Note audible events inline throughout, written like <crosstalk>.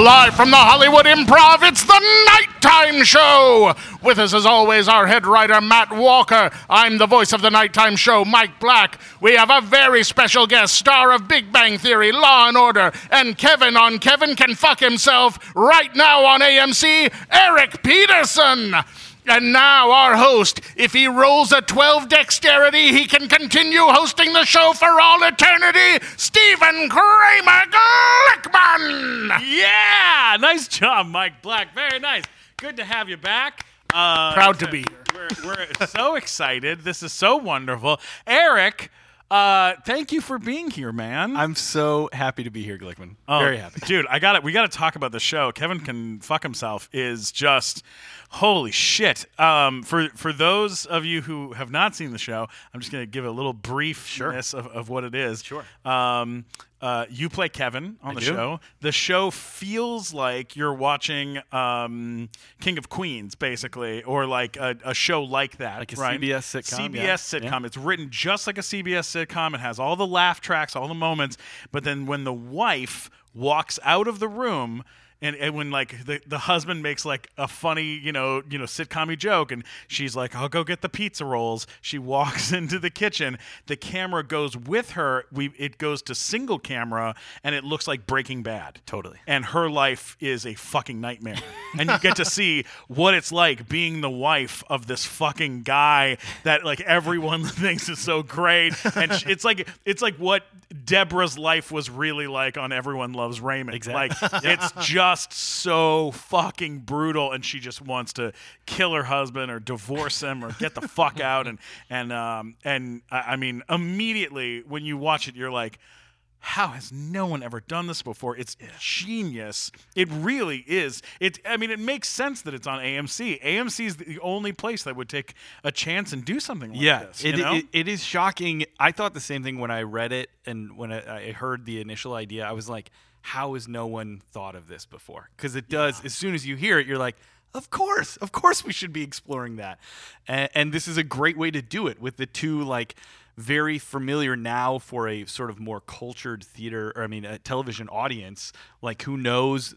Live from the Hollywood Improv, it's the Nighttime Show! With us, as always, our head writer, Matt Walker. I'm the voice of the Nighttime Show, Mike Black. We have a very special guest, star of Big Bang Theory, Law and Order, and Kevin on Kevin Can Fuck Himself, right now on AMC, Eric Petersen! And now, our host. If he rolls a 12 dexterity, he can continue hosting the show for all eternity. Stephen Kramer Glickman! Yeah, nice job, Mike Black. Very nice. Good to have you back. Uh, Proud to be We're, we're so excited. This is so wonderful. Eric, uh, thank you for being here, man. I'm so happy to be here, Glickman. Oh, Very happy. dude. I got it. We got to talk about the show. Kevin can fuck himself. Is just holy shit. Um, for for those of you who have not seen the show, I'm just gonna give a little briefness of, of what it is. Sure. Um, uh, you play Kevin on the do. show. The show feels like you're watching um, King of Queens, basically, or like a, a show like that, Like a right? CBS sitcom, CBS yeah. sitcom. It's written just like a CBS sitcom. It has all the laugh tracks, all the moments. But then when the wife walks out of the room. And, and when like the, the husband makes like a funny you know you know sitcom joke and she's like I'll go get the pizza rolls she walks <laughs> into the kitchen the camera goes with her we it goes to single camera and it looks like Breaking Bad Totally. and her life is a fucking nightmare. and you get to <laughs> see what it's like being the wife of this fucking guy that like everyone <laughs> thinks is so great. And it's like it's like what Deborah's life was really like on Everyone Loves Raymond. Exactly. Like <laughs> it's just so fucking brutal, and she just wants to kill her husband or divorce him or get the fuck out. And and um and I I mean immediately when you watch it, you're like how has no one ever done this before? It's genius. It really is. It. I mean, it makes sense that it's on AMC. AMC is the only place that would take a chance and do something like Yeah, this. it, you know? it, it is shocking. I thought the same thing when I read it and when I, I heard the initial idea. I was like, how has no one thought of this before? Because it does. As soon as you hear it, you're like. Of course, of course, we should be exploring that, and, and this is a great way to do it with the two like very familiar now for a sort of more cultured theater or I mean a television audience. Like who knows?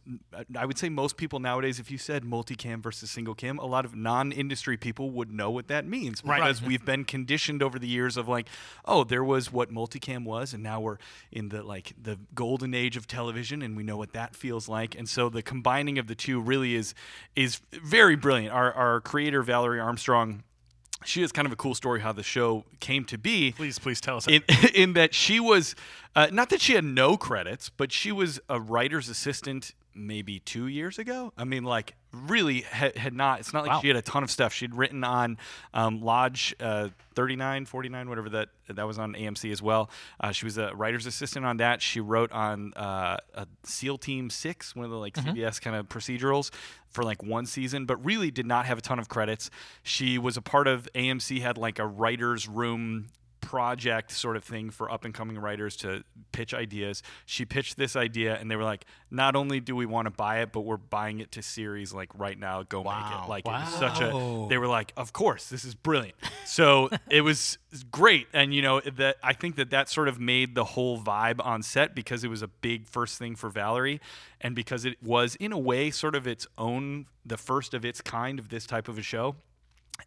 I would say most people nowadays if you said multicam versus single cam a lot of non-industry people would know what that means Right. because <laughs> we've been conditioned over the years of like oh there was what multicam was and now we're in the like the golden age of television and we know what that feels like. And so the combining of the two really is is very brilliant. Our our creator Valerie Armstrong she has kind of a cool story how the show came to be please, please tell us. in, <laughs> in that she was uh, not that she had no credits, but she was a writer's assistant maybe two years ago. I mean, like really had, had not. It's not like Wow. she had a ton of stuff. She'd written on um, Lodge uh, 39, 49, whatever that that was on AMC as well. Uh, she was a writer's assistant on that. She wrote on uh, a SEAL Team Six, one of the like CBS kind of procedurals for like one season, but really did not have a ton of credits. She was a part of AMC had like a writers room project sort of thing for up and coming writers to pitch ideas. She pitched this idea and they were like, not only do we want to buy it, but we're buying it to series like right now. Go make it. Like it was such a they were like, of course, this is brilliant. So it was great. And you know, that I think that that sort of made the whole vibe on set because it was a big first thing for Valerie and because it was in a way sort of its own the first of its kind of this type of a show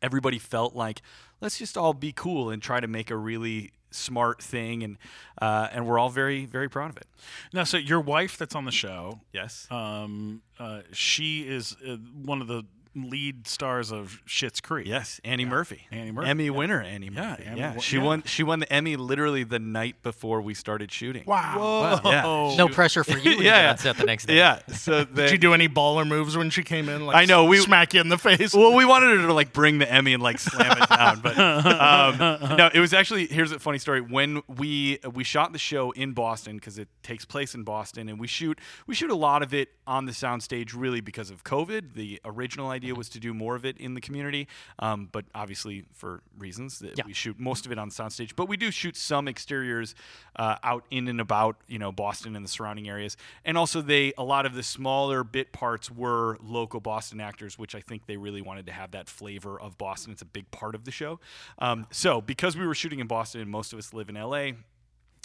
everybody felt like let's just all be cool and try to make a really smart thing and uh, and we're all very very proud of it. Now, so your wife that's on the show, yes. um, uh, she is uh, one of the lead stars of Schitt's Creek. yes annie murphy Annie Murphy, emmy yeah. winner annie Yeah, murphy Emmy yeah, wa- she yeah. won she won the emmy literally the night before we started shooting Wow. yeah <laughs> No pressure for you. <laughs> Yeah, get yeah. set the next day. yeah so they, <laughs> Did you do any baller moves when she came in? Like I know, we- smack you in the face. well, we wanted her to like bring the Emmy and like slam it down, but um, no, it was actually here's a funny story. When we we shot the show in Boston because it takes place in Boston, and we shoot we shoot a lot of it on the soundstage really because of COVID. The original idea was to do more of it in the community, um, but obviously for reasons that Yeah. we shoot most of it on soundstage. But we do shoot some exteriors uh, out in and about you know Boston and the surrounding areas, and also they a lot of the smaller bit parts were local Boston actors, which I think they really wanted to have that flavor of Boston. It's a big part of the show. Um, so because we were shooting in Boston and most of us live in LA,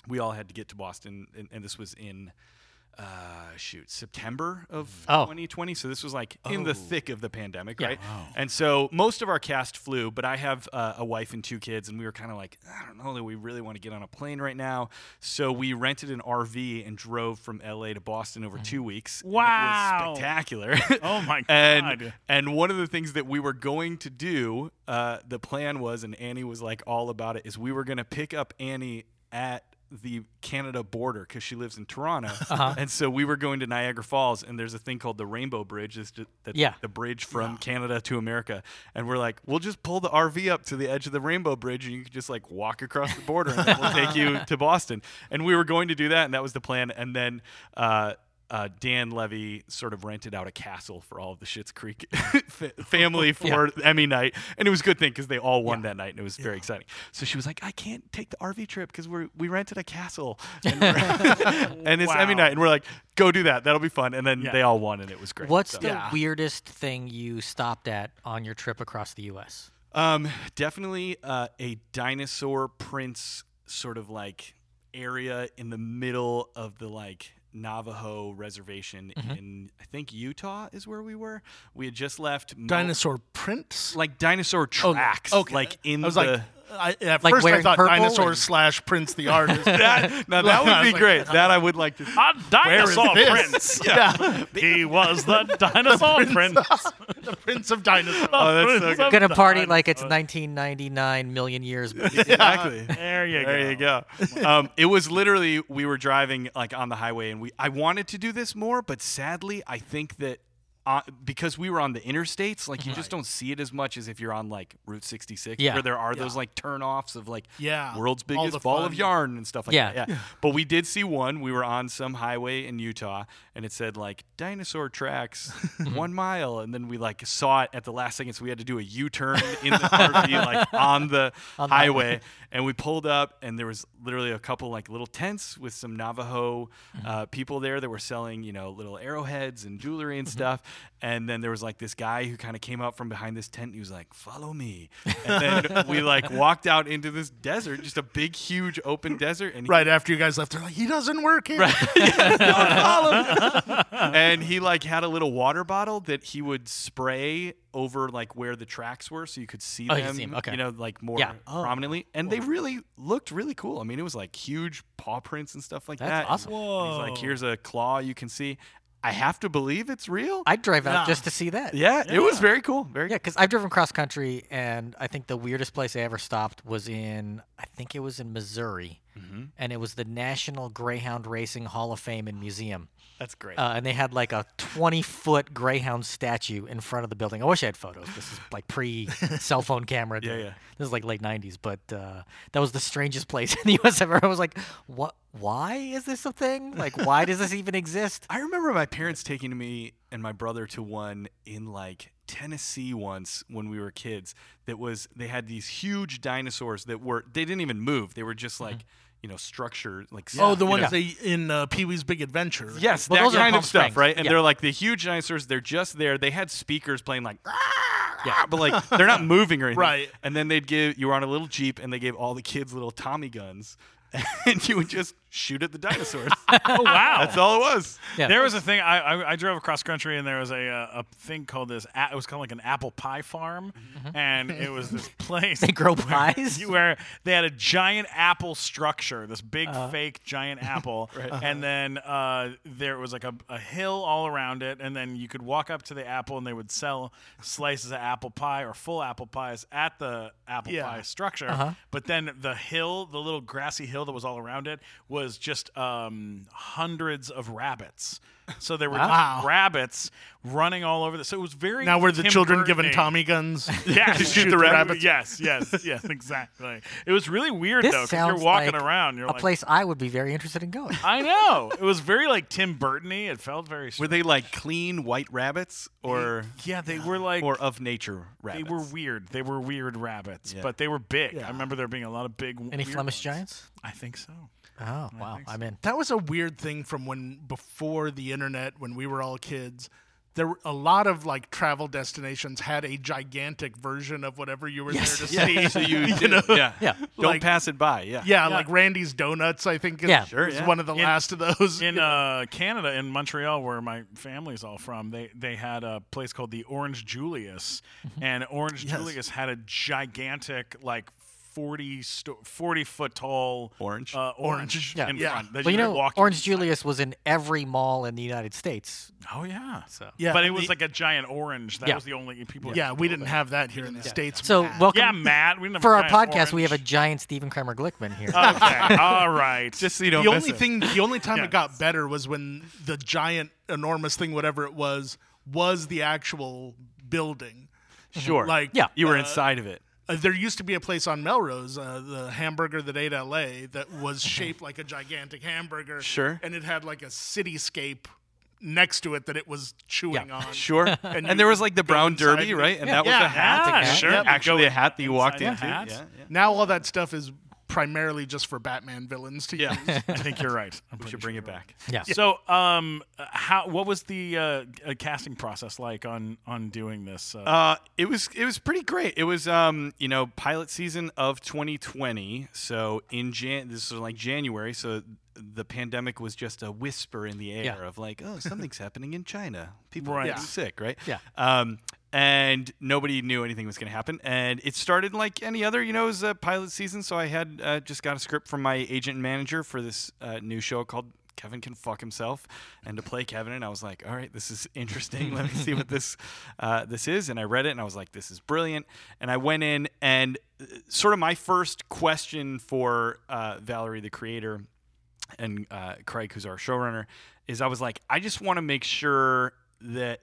we all had to get to Boston, and, and this was in uh, shoot, September of Oh. 2020. So this was like in the thick of the pandemic, Yeah. right? And so most of our cast flew, but I have uh, a wife and two kids, and we were kind of like, I don't know that we really want to get on a plane right now. So we rented an RV and drove from LA to Boston over two weeks. and it was Wow. spectacular. <laughs> Oh my <laughs> and God. and one of the things that we were going to do, uh, the plan was, and Annie was like all about it, is we were going to pick up Annie at the Canada border because she lives in Toronto, Uh-huh. and so we were going to Niagara Falls, and there's a thing called the Rainbow Bridge. is just, Yeah. the bridge from Canada to America, and we're like, we'll just pull the RV up to the edge of the Rainbow Bridge, and you can just like walk across the border, and then we'll take you <laughs> to Boston. And we were going to do that, and that was the plan. And then. Uh, uh, Dan Levy sort of rented out a castle for all of the Schitt's Creek <laughs> <laughs> family for Emmy night, and it was a good thing because they all won that night, and it was very exciting. So she was like, "I can't take the RV trip because we we rented a castle, <laughs> and, and it's Emmy night, and we're like, go do that, that'll be fun." And then Yeah. they all won, and it was great. What's So- the Yeah. weirdest thing you stopped at on your trip across the U.S.? Um, definitely uh, a dinosaur prince sort of like area in the middle of the like Navajo reservation mm-hmm. in I think Utah is where we were. We had just left Mo- Dinosaur prints. like dinosaur Oh, tracks, okay. like in the. like, I, at Like first I thought purple dinosaur and- slash Prince the artist. <laughs> that, now that would be like, great. <laughs> That I would like to. A dinosaur this? prince. <laughs> yeah, He was the dinosaur prince. the Prince of Dinosaurs. Oh, that's so good. Gonna party like it's 1999 million years. Exactly. There you go. There you go. Um, it was literally we were driving like on the highway, and we I wanted to do this more, but sadly, I think that. Uh, because we were on the interstates, like you just don't see it as much as if you're on like Route 66, Yeah. where there are those like turnoffs of like Yeah. world's biggest the ball fun. of yarn and stuff like Yeah. that. Yeah. But we did see one. We were on some highway in Utah, and it said like dinosaur tracks, one mile, and then we like saw it at the last second, so we had to do a U-turn <laughs> in the RV like on the On the highway, and we pulled up, and there was literally a couple like little tents with some Navajo uh, people there that were selling, you know, little arrowheads and jewelry and stuff. And then there was like this guy who kind of came out from behind this tent. And he was like, "Follow me," <laughs> and then we like walked out into this desert, just a big, huge open desert, and he Right after you guys left, they're like, he doesn't work here. <laughs> <laughs> and he like had a little water bottle that he would spray over like where the tracks were so you could see Oh, you them see 'em, okay. you know like more Yeah. Oh. prominently and they really looked really cool i mean it was like huge paw prints and stuff like That's that awesome. He's like here's a claw you can see i have to believe it's real I'd drive out Yeah. just to see that. yeah, it was very cool very Yeah, because I've driven cross country, and I think the weirdest place I ever stopped was in, I think it was in Missouri, Mm-hmm. and it was the National Greyhound Racing Hall of Fame and Museum. That's great Uh, and they had like a 20 foot Greyhound statue in front of the building. I wish I had photos. This is like pre cell phone camera. <laughs> Yeah, day. yeah. This is like late 90s, but uh, that was the strangest place <laughs> in the U.S. Ever. I was like, what? Why is this a thing? Like, why does this even exist? <laughs> I remember my parents taking me and my brother to one in like Tennessee once when we were kids. That was they had these huge dinosaurs that were they didn't even move. They were just like you know structure like Oh, the you ones know. they in uh, Pee Wee's Big Adventure. Yes, Well, that those kind of stuff, Springs. right? And Yeah. they're like the huge dinosaurs. They're just there. They had speakers playing like, yeah, but like they're not <laughs> moving or anything. Right. And then they'd give you were on a little jeep, and they gave all the kids little Tommy guns, <laughs> and you would just shoot at the dinosaurs. <laughs> Oh wow. That's all it was. Yeah. There was a thing I, I I drove across country and there was a uh, a thing called this a- it was called like an apple pie farm and it was this <laughs> place They grow where pies? you- where they had a giant apple structure this big Uh-huh. fake giant <laughs> apple and then uh, there was like a, a hill all around it and then you could walk up to the apple and they would sell slices of apple pie or full apple pies at the apple Yeah. pie structure Uh-huh. but then the hill the little grassy hill that was all around it was just um, hundreds of rabbits. So there were Wow. just rabbits running all over the. So it was very. Now were the Tim children given Burton-y. Tommy guns? Yeah, <laughs> <laughs> to shoot the rabbits? Yes, yes, yes, exactly. It was really weird This though because you're walking like around. You're a like, place I would be very interested in going. I know. It was very like Tim Burton-y. It felt very. Were they like clean white rabbits or Yeah, they were like. or of nature rabbits? they were weird. They were weird rabbits, Yeah. but they were big. Yeah. I remember there being a lot of big. Any weird Flemish ones. giants? I think so. Oh wow, so. I'm in. That was a weird thing from when before the internet, when we were all kids. there were a lot of like travel destinations had a gigantic version of whatever you were Yes. there to Yeah, see. so you, <laughs> you know? yeah, Yeah. Don't Like- pass it by. Yeah, Yeah, like Randy's Donuts, I think. Is, Yeah. Sure, was yeah. one of the In- last of those. in <laughs> uh, Canada, in Montreal, where my family's all from, they they had a place called the Orange Julius, Mm-hmm. and Orange Yes. Julius had a gigantic, like. 40, sto- 40 foot tall Orange. uh, orange Yeah. in Yeah. front. that Well, you could know, Orange inside. Julius was in every mall in the United States. Oh yeah, So yeah, but it was the- like a giant orange. That Yeah. was the only people. yeah, we didn't have that here in the states. So Matt. welcome Yeah, Matt. We didn't have for our giant podcast. We have a giant Stephen Kramer Glickman here. Okay, <laughs> all right. just so you don't the miss only it. thing, the only time Yeah. it got better was when the giant, enormous thing, whatever it was, was the actual building. Sure. Like, Yeah. you were uh, inside of it. Uh, there used to be a place on Melrose, uh, the hamburger that ate LA, that was shaped like a gigantic hamburger. Sure. And it had like a cityscape next to it that it was chewing Yeah. on. Sure. <laughs> And and, there was like the brown derby, right? And Yeah. that was Yeah. a hat. Yeah, Ac- sure. Actually, a hat that you walked into. Yeah, yeah. Now all that stuff is primarily just for Batman villains to Yeah. use. I think you're right. I'm We should bring sure it you're right. back. yeah. So, um, how what was the uh, uh, casting process like on on doing this? Uh, Uh, it was it was pretty great. It was um you know pilot season of 2020. So in Jan this was like January. So the pandemic was just a whisper in the air Yeah. of like oh something's happening in China. People Right. are getting sick, right? Yeah. Um, and nobody knew anything was going to happen. And it started like any other, you know, it was a pilot season. So I had uh, just got a script from my agent and manager for this uh, new show called Kevin Can Fuck Himself, and to play Kevin. And I was like, all right, this is interesting. Let me see what this <laughs> uh, this is. And I read it, and I was like, this is brilliant. And I went in, and uh, sort of my first question for uh, Valerie, the creator, and uh, Craig, who's our showrunner, is I was like, I just want to make sure that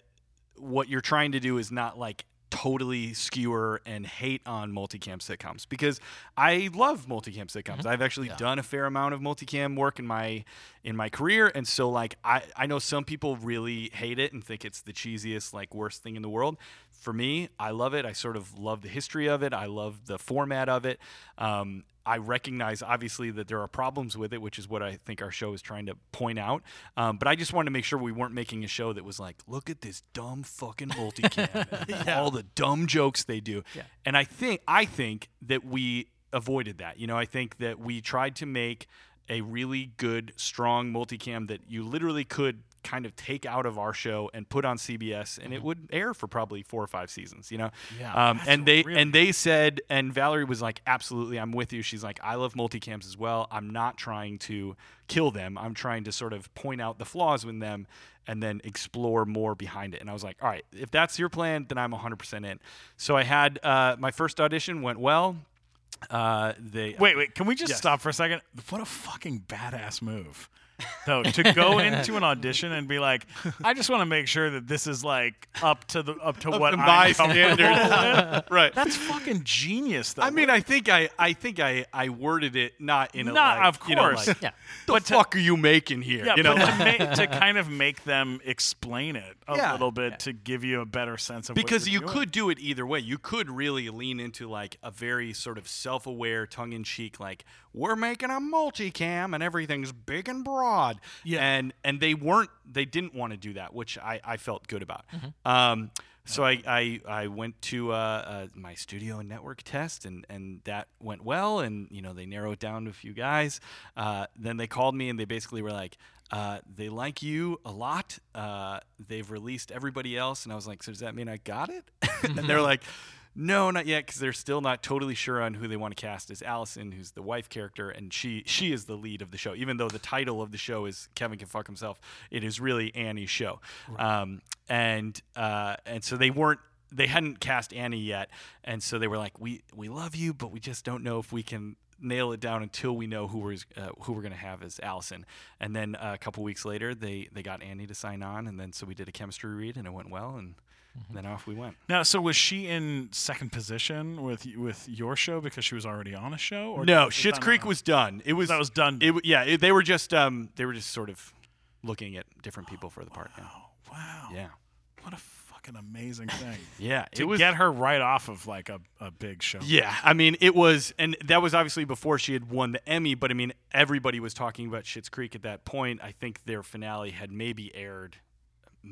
what you're trying to do is not like totally skewer and hate on multicam sitcoms because I love multicam sitcoms. I've actually done a fair amount of multicam work in my in my career and so like I I know some people really hate it and think it's the cheesiest like worst thing in the world. For me, I love it. I sort of love the history of it. I love the format of it. Um, I recognize obviously that there are problems with it, which is what I think our show is trying to point out. Um, but I just wanted to make sure we weren't making a show that was like, look at this dumb fucking multicam, <laughs> and all the dumb jokes they do. Yeah. And I think I think that we avoided that. You know, I think that we tried to make a really good, strong multicam that you literally could kind of take out of our show and put on CBS, and it would air for probably four or five seasons. You know, Yeah, Um, and they really- and they said, and Valerie was like, "Absolutely, I'm with you." She's like, "I love multicams as well. I'm not trying to kill them. I'm trying to sort of point out the flaws in them." And then explore more behind it. And I was like, all right, if that's your plan, then I'm 100% in. So I had uh, my first audition went well. Uh, they Wait, wait. Can we just Yes. stop for a second? What a fucking badass move. Though to go <laughs> into an audition and be like, I just want to make sure that this is like up to the up to what to I'm my comfortable standards. <laughs> right. That's fucking genius. Though. I mean, I think I, I think I, I worded it not in a Not- like, of you know, course. like, Yeah. the But to- fuck are you making here? yeah, you know, but to, <laughs> ma- to kind of make them explain it a Yeah. little bit to give you a better sense of because you're you doing. could do it either way. You could really lean into like a very sort of self-aware, tongue-in-cheek, like we're making a multicam and everything's big and broad. Yeah. and and they weren't, they didn't want to do that, which I, I felt good about. Um, so I, I, I went to uh, uh, my studio and network test, and, and that went well. And you know they narrowed down to a few guys. Uh, then they called me, and they basically were like, uh, they like you a lot. Uh, they've released everybody else, and I was like, so does that mean I got it? <laughs> and they're <laughs> like, no, not yet, because they're still not totally sure on who they want to cast as Allison, who's the wife character, and she she is the lead of the show. Even though the title of the show is Kevin Can Fuck Himself, it is really Annie's show. Um, and uh, and so they weren't they hadn't cast Annie yet, and so they were like, we we love you, but we just don't know if we can nail it down until we know who we're uh, who we're gonna have as Allison. And then uh, a couple weeks later, they they got Annie to sign on, and then so we did a chemistry read, and it went well, and then off we went. Now, so was she in second position with with your show because she was already on a show? Or No, Schitt's Creek was done. It was That was done. It, yeah, it, they were just um they were just sort of looking at different people for the part. Yeah, Oh, wow. yeah, What a fucking amazing thing. <laughs> yeah. to it was get her right off of like a, a big show. Yeah, I mean, it was, and that was obviously before she had won the Emmy. But I mean, everybody was talking about Schitt's Creek at that point. I think their finale had maybe aired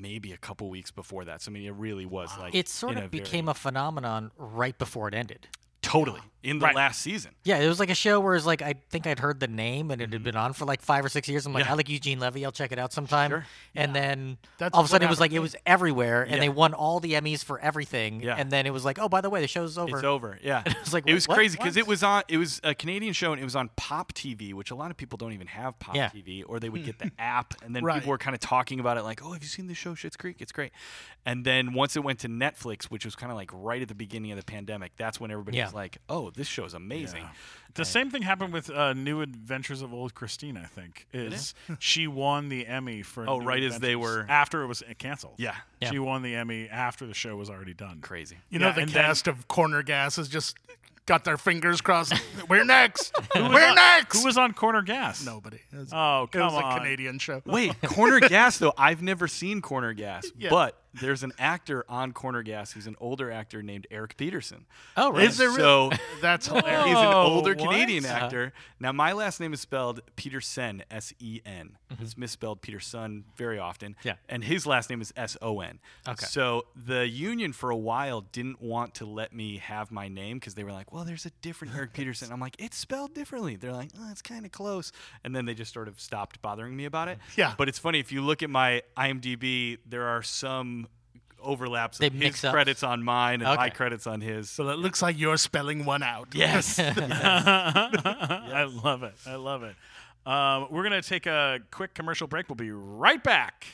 maybe a couple weeks before that. So I mean, it really was like It sort of a very- became a phenomenon right before it ended. totally in the Right. last season. Yeah, it was like a show where it's like I think I'd heard the name and it had been on for like five or six years. I'm like, Mm-hmm. Yeah. I like Eugene Levy. I'll check it out sometime. Sure. And then That's all of a sudden what it was like it was everywhere, and Yeah. they won all the Emmys for everything. Yeah. And then it was like, oh, by the way, the show's over. It's over. Yeah. <laughs> it was like, it was what? crazy because it was on. It was a Canadian show and it was on Pop TV, which a lot of people don't even have Pop Yeah. TV, or they would get the app, and then Right. people were kind of talking about it, like, "Oh, have you seen the show Schitt's Creek? It's great." And then once it went to Netflix, which was kind of like right at the beginning of the pandemic, that's when everybody Yeah. was like, "Oh, this show is amazing." Yeah. The same thing happened with uh, New Adventures of Old Christine. I think is she won the Emmy for. Oh, New right as they were- after it was canceled. Yeah. Yeah. she won the Emmy after the show was already done. Crazy. You know Yeah, the and then- cast of Corner Gas has just got their fingers crossed. <laughs> We're next. Who was We're on- next. Who was on Corner Gas? Nobody. It was, Oh, it come was a on. Canadian show. Wait, <laughs> Corner Gas though. I've never seen Corner Gas, Yeah. but there's an actor on Corner Gas who's an older actor named Eric Peterson. Oh, right. Is there really? So <laughs> That's hilarious. He's an older what? Canadian actor. Now, my last name is spelled Petersen, S E N. Mm-hmm. It's misspelled Peterson very often. Yeah. And his last name is S O N. Okay. So the union for a while didn't want to let me have my name because they were like, well, there's a different Eric Peterson. I'm like, it's spelled differently. They're like, oh, it's kind of close. And then they just sort of stopped bothering me about it. Yeah. But it's funny, if you look at my IMDb, there are some overlaps They of his mix up. credits on mine and my credits on his. So it looks like you're spelling one out. yes. <laughs> <laughs> I love it. I love it. Um, we're going to take a quick commercial break. We'll be right back.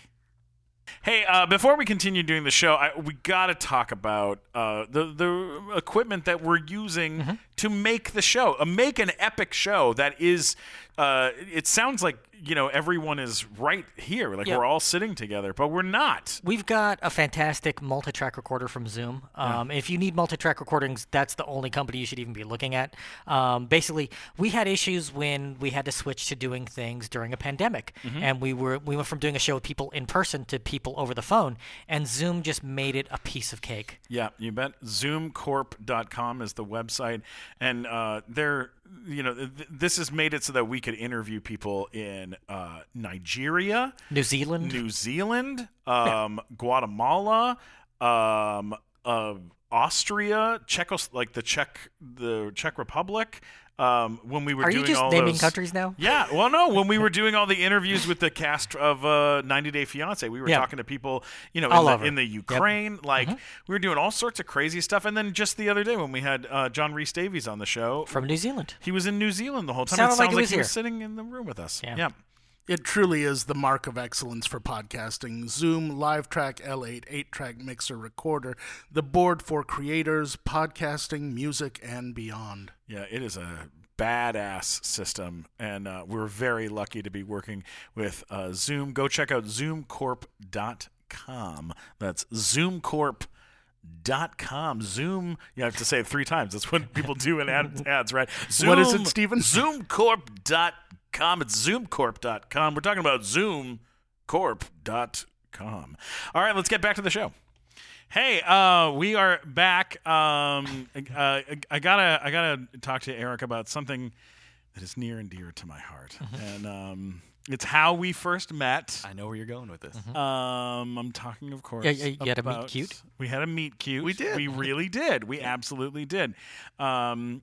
Hey, uh, before we continue doing the show, I, we got to talk about uh, the the equipment that we're using to make the show, uh, make an epic show that is. Uh, it sounds like you know everyone is right here, like Yeah. we're all sitting together, but we're not. We've got a fantastic multi-track recorder from Zoom. Um, If you need multi-track recordings, that's the only company you should even be looking at. Um, basically, we had issues when we had to switch to doing things during a pandemic, and we were we went from doing a show with people in person to people over the phone, and Zoom just made it a piece of cake. Yeah, you bet. Zoomcorp.com is the website, and uh, they're you know th- this has made it so that we could interview people in uh, Nigeria, New Zealand. New Zealand, um, <laughs> Guatemala, um, uh, Austria, Czechos like the Czech the Czech Republic. Um, when we were Are doing you just all naming those- countries now? yeah, well, no. When we were doing all the interviews with the cast of uh, 90 Day Fiance, we were Yeah. talking to people, you know, in the, in the Ukraine. Like we were doing all sorts of crazy stuff. And then just the other day when we had uh, John Rhys-Davies on the show, From New Zealand. he was in New Zealand the whole time. Sounded it like sounds he was he was sitting in the room with us. Yeah. yeah. It truly is the mark of excellence for podcasting. Zoom LiveTrak L8 8 track mixer recorder, the board for creators, podcasting, music, and beyond. Yeah, it is a badass system, and uh, we're very lucky to be working with uh, Zoom. Go check out zoomcorp.com. That's zoomcorp.com. Zoom, you have to say it three times. That's what people do in ad, <laughs> ads, right? Zoom, What is it, Stephen? Zoomcorp.com. It's zoomcorp.com. We're talking about zoomcorp.com. All right, let's get back to the show. Hey, uh, we are back. Um, uh, I gotta, I gotta talk to Eric about something that is near and dear to my heart, and um, it's how we first met. I know where you're going with this. Um, I'm talking, of course. Yeah, yeah, you had a meet about- cute? We had a meet cute. We did. We really did. We <laughs> absolutely did. Um,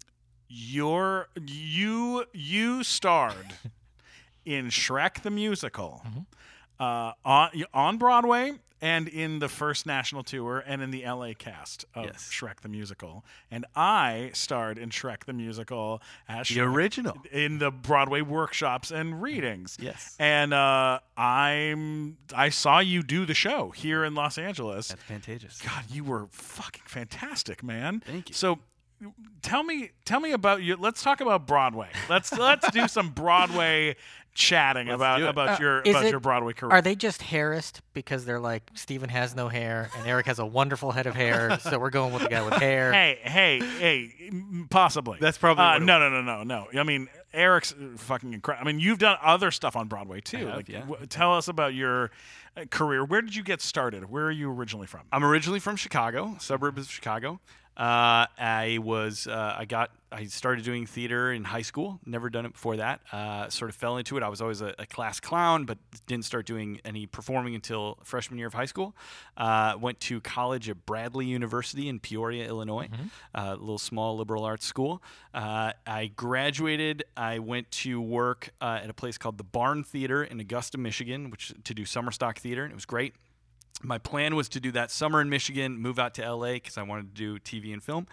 your you you starred <laughs> in Shrek the musical, Mm-hmm. uh, on on Broadway and in the first national tour and in the LA cast of Yes. Shrek the musical. And I starred in Shrek the musical as The Shrek original. in the Broadway workshops and readings. Yes. And uh, I'm I saw you do the show here in Los Angeles. That's contagious. God, you were fucking fantastic, man. Thank you. So tell me tell me about you let's talk about Broadway. Let's let's do some Broadway chatting about do it. about Uh, your about it- your Broadway career. Are they just harassed because they're like Stephen has no hair and Eric has a wonderful head of hair, <laughs> so we're going with the guy with hair. Hey, hey, hey, possibly. That's probably Uh, no, no, no, no, no. I mean, Eric's fucking incredible. I mean, you've done other stuff on Broadway too. have, like, yeah. w- tell us about your uh, career. Where did you get started? Where are you originally from? I'm originally from Chicago, suburbs of Chicago. Uh, I was uh, I got I started doing theater in high school. Never done it before that. Uh, sort of fell into it. I was always a, a, class clown, but didn't start doing any performing until freshman year of high school. Uh, went to college at Bradley University in Peoria, Illinois, Mm-hmm. a little small liberal arts school. Uh, I graduated. I went to work uh, at a place called the Barn Theater in Augusta, Michigan, which to do summer stock theater, and it was great my plan was to do that summer in Michigan, move out to LA because I wanted to do TV and film.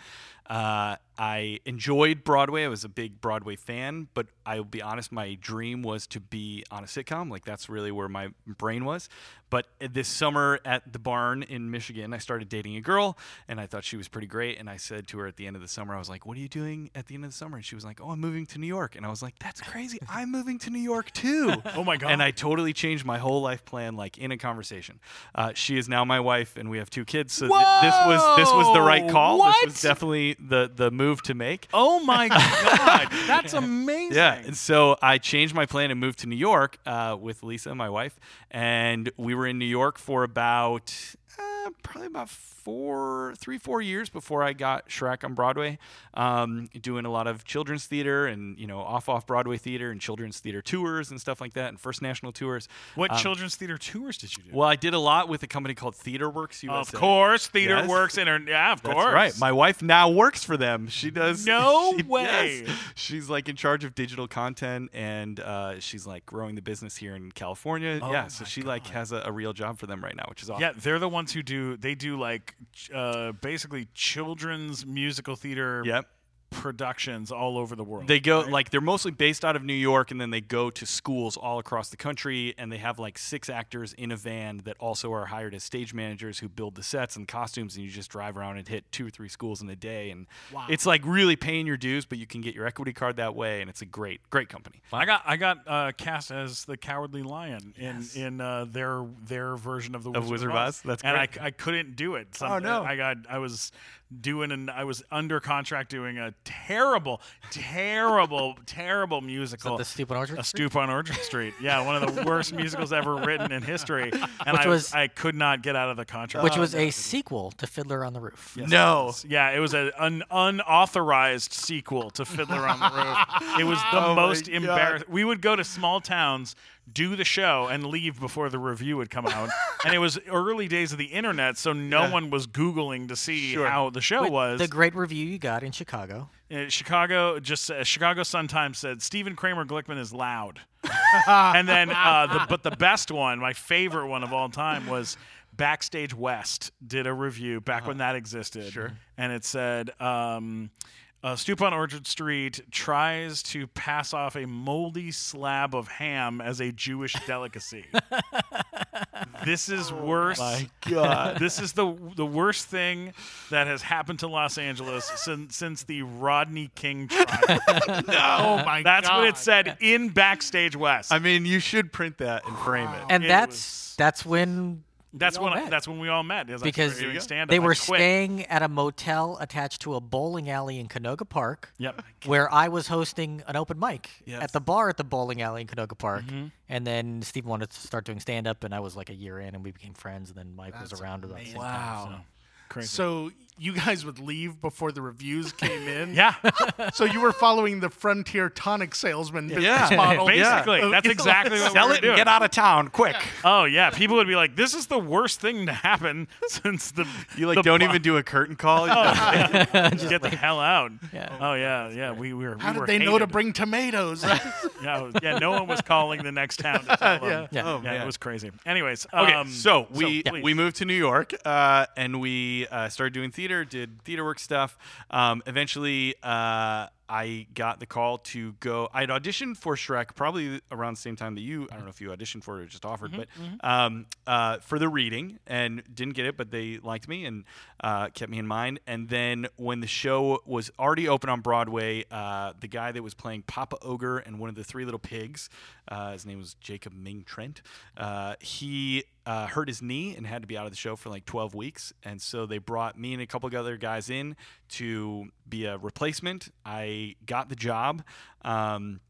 Uh, I enjoyed Broadway. I was a big Broadway fan, but I'll be honest, my dream was to be on a sitcom. Like that's really where my brain was. But this summer at the barn in Michigan, I started dating a girl, and I thought she was pretty great. And I said to her at the end of the summer, I was like, "What are you doing at the end of the summer?" And she was like, "Oh, I'm moving to New York." And I was like, "That's crazy! <laughs> I'm moving to New York too." <laughs> Oh my god! And I totally changed my whole life plan, like in a conversation. Uh, she is now my wife, and we have two kids. So th- this was this was the right call. What? This was definitely the the move to make. oh my <laughs> god, that's amazing. Yeah, and so I changed my plan and moved to New York uh, with Lisa, my wife, and we were in New York for about uh, probably about four, three, four years before I got Shrek on Broadway, um, doing a lot of children's theater and you know off off Broadway theater and children's theater tours and stuff like that, and first national tours. What Um, children's theater tours did you do? Well, I did a lot with a company called TheaterWorks USA. of course, Theater Yes. Works. Inter- yeah, of That's course. right. My wife now works for them. She does. No <laughs> she- way. yes. She's like in charge of digital content, and uh, she's like growing the business here in California. Oh yeah, so she like has a, a real job for them right now, which is awesome. Yeah, they're the ones who do. They do like uh, basically children's musical theater Yep. Productions all over the world. They go right? like they're mostly based out of New York, and then they go to schools all across the country, and they have like six actors in a van that also are hired as stage managers who build the sets and costumes, and you just drive around and hit two or three schools in a day, and it's like really paying your dues, but you can get your equity card that way, and it's a great, great company. I got I got uh, cast as the Cowardly Lion in in uh, their their version of the Of Wizard, Wizard of Oz? That's and I. I couldn't do it. Some- Oh, no. I got I was doing and I was under contract doing a terrible, terrible, terrible musical. the Stupid Orchard A Street? Stoop on Orchard Street. Yeah, one of the <laughs> worst musicals ever written in history. And Which I was- I could not get out of the contract. which was a sequel to Fiddler on the Roof. no. Yeah, it was a, an unauthorized sequel to Fiddler on the Roof. It was the <laughs> Oh my most God. embarrassing. We would go to small towns, do the show, and leave before the review would come out. <laughs> and it was early days of the internet, so no one was Googling to see Sure. how the show Wait, was. The great review you got in Chicago. Uh, Chicago just uh, Chicago Sun Times said Stephen Kramer Glickman is loud, <laughs> and then uh, the, but the best one, my favorite one of all time, was Backstage West did a review back when that existed. Sure, and it said. Um, uh, Stoop on Orchard Street tries to pass off a moldy slab of ham as a Jewish <laughs> delicacy. <laughs> this is worse. God. This is the the worst thing that has happened to Los Angeles since since the Rodney King trial. <laughs> Oh my That's god. what it said in Backstage West. I mean, you should print that and frame it. And It that's was- that's when that's when I, that's when we all met. is I because started they were staying at a motel attached to a bowling alley in Canoga Park. Yep. <laughs> Where I was hosting an open mic Yes. at the bar at the bowling alley in Canoga Park, Mm-hmm. and then Steve wanted to start doing stand up, and I was like a year in, and we became friends. And then Mike was around about the same time. so. Crazy. So you guys would leave before the reviews came in. yeah, <laughs> So you were following the frontier tonic salesman business Yeah. model. basically, Of- that's <laughs> exactly what Sell we were it doing. and get out of town quick. Oh yeah, people would be like, "This is the worst thing to happen <laughs> since the You like the don't bu- even do a curtain call. You just get the hell out." Yeah. Oh yeah, yeah. We, we were. How we did were they know to bring tomatoes? Yeah, yeah. No one was calling the next town. To tell them. Yeah. Oh, yeah, man. it was crazy. Anyways, Okay, um, so we please. we moved to New York uh, and we uh, started doing theater, did theater work stuff. Um, eventually, uh, I got the call to go. I had auditioned for Shrek probably around the same time that you. I don't know if you auditioned for it or just offered, but um, uh, for the reading and didn't get it, but they liked me and uh, kept me in mind. And then when the show was already open on Broadway, uh, the guy that was playing Papa Ogre and one of the Three Little Pigs, uh, his name was Jacob Ming Trent. Uh, he uh, hurt his knee and had to be out of the show for like 12 weeks. And so they brought me and a couple of other guys in to be a replacement. I got the job. Um,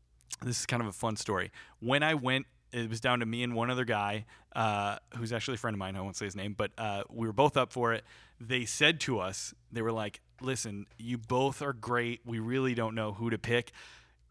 this is kind of a fun story. When I went, it was down to me and one other guy uh, who's actually a friend of mine. I won't say his name, but uh, we were both up for it. they said to us, they were like, "Listen, you both are great. We really don't know who to pick."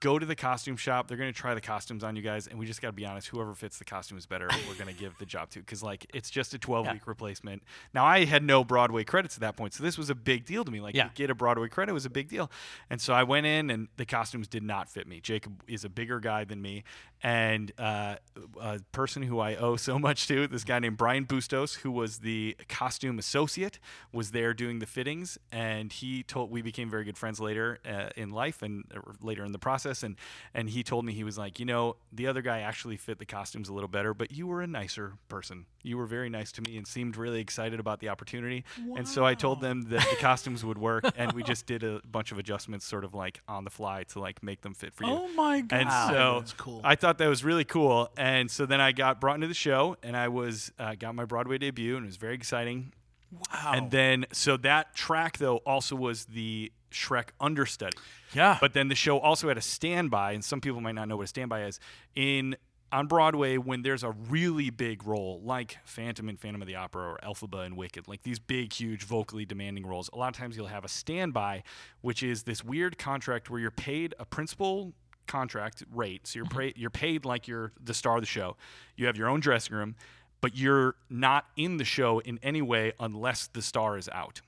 Go to the costume shop. They're going to try the costumes on you guys, and we just got to be honest. Whoever fits the costumes better, we're going to give the job to because, like, it's just a 12 week replacement. Now, I had no Broadway credits at that point, so this was a big deal to me. Like, Yeah. to get a Broadway credit was a big deal, and so I went in, and the costumes did not fit me. Jacob is a bigger guy than me, and uh, a person who I owe so much to, this guy named Brian Bustos, who was the costume associate, was there doing the fittings, and he told we became very good friends later uh, in life and or later in the process, and and he told me he was like, you know, the other guy actually fit the costumes a little better, but you were a nicer person. You were very nice to me and seemed really excited about the opportunity, and so I told them that the costumes would work, <laughs> and we just did a bunch of adjustments, sort of like on the fly, to like make them fit for you. Oh my god. And so that's cool. I thought that was really cool. And so then I got brought into the show, and I was uh, got my Broadway debut, and it was very exciting. wow. And then so that track though also was the Shrek understudy. yeah. But then the show also had a standby, and some people might not know what a standby is. In on Broadway, when there's a really big role, like Phantom and Phantom of the Opera or Elphaba and Wicked, like these big, huge, vocally demanding roles, a lot of times you'll have a standby, which is this weird contract where you're paid a principal contract rate. So you're mm-hmm. pra- you're paid like you're the star of the show. You have your own dressing room, but you're not in the show in any way unless the star is out.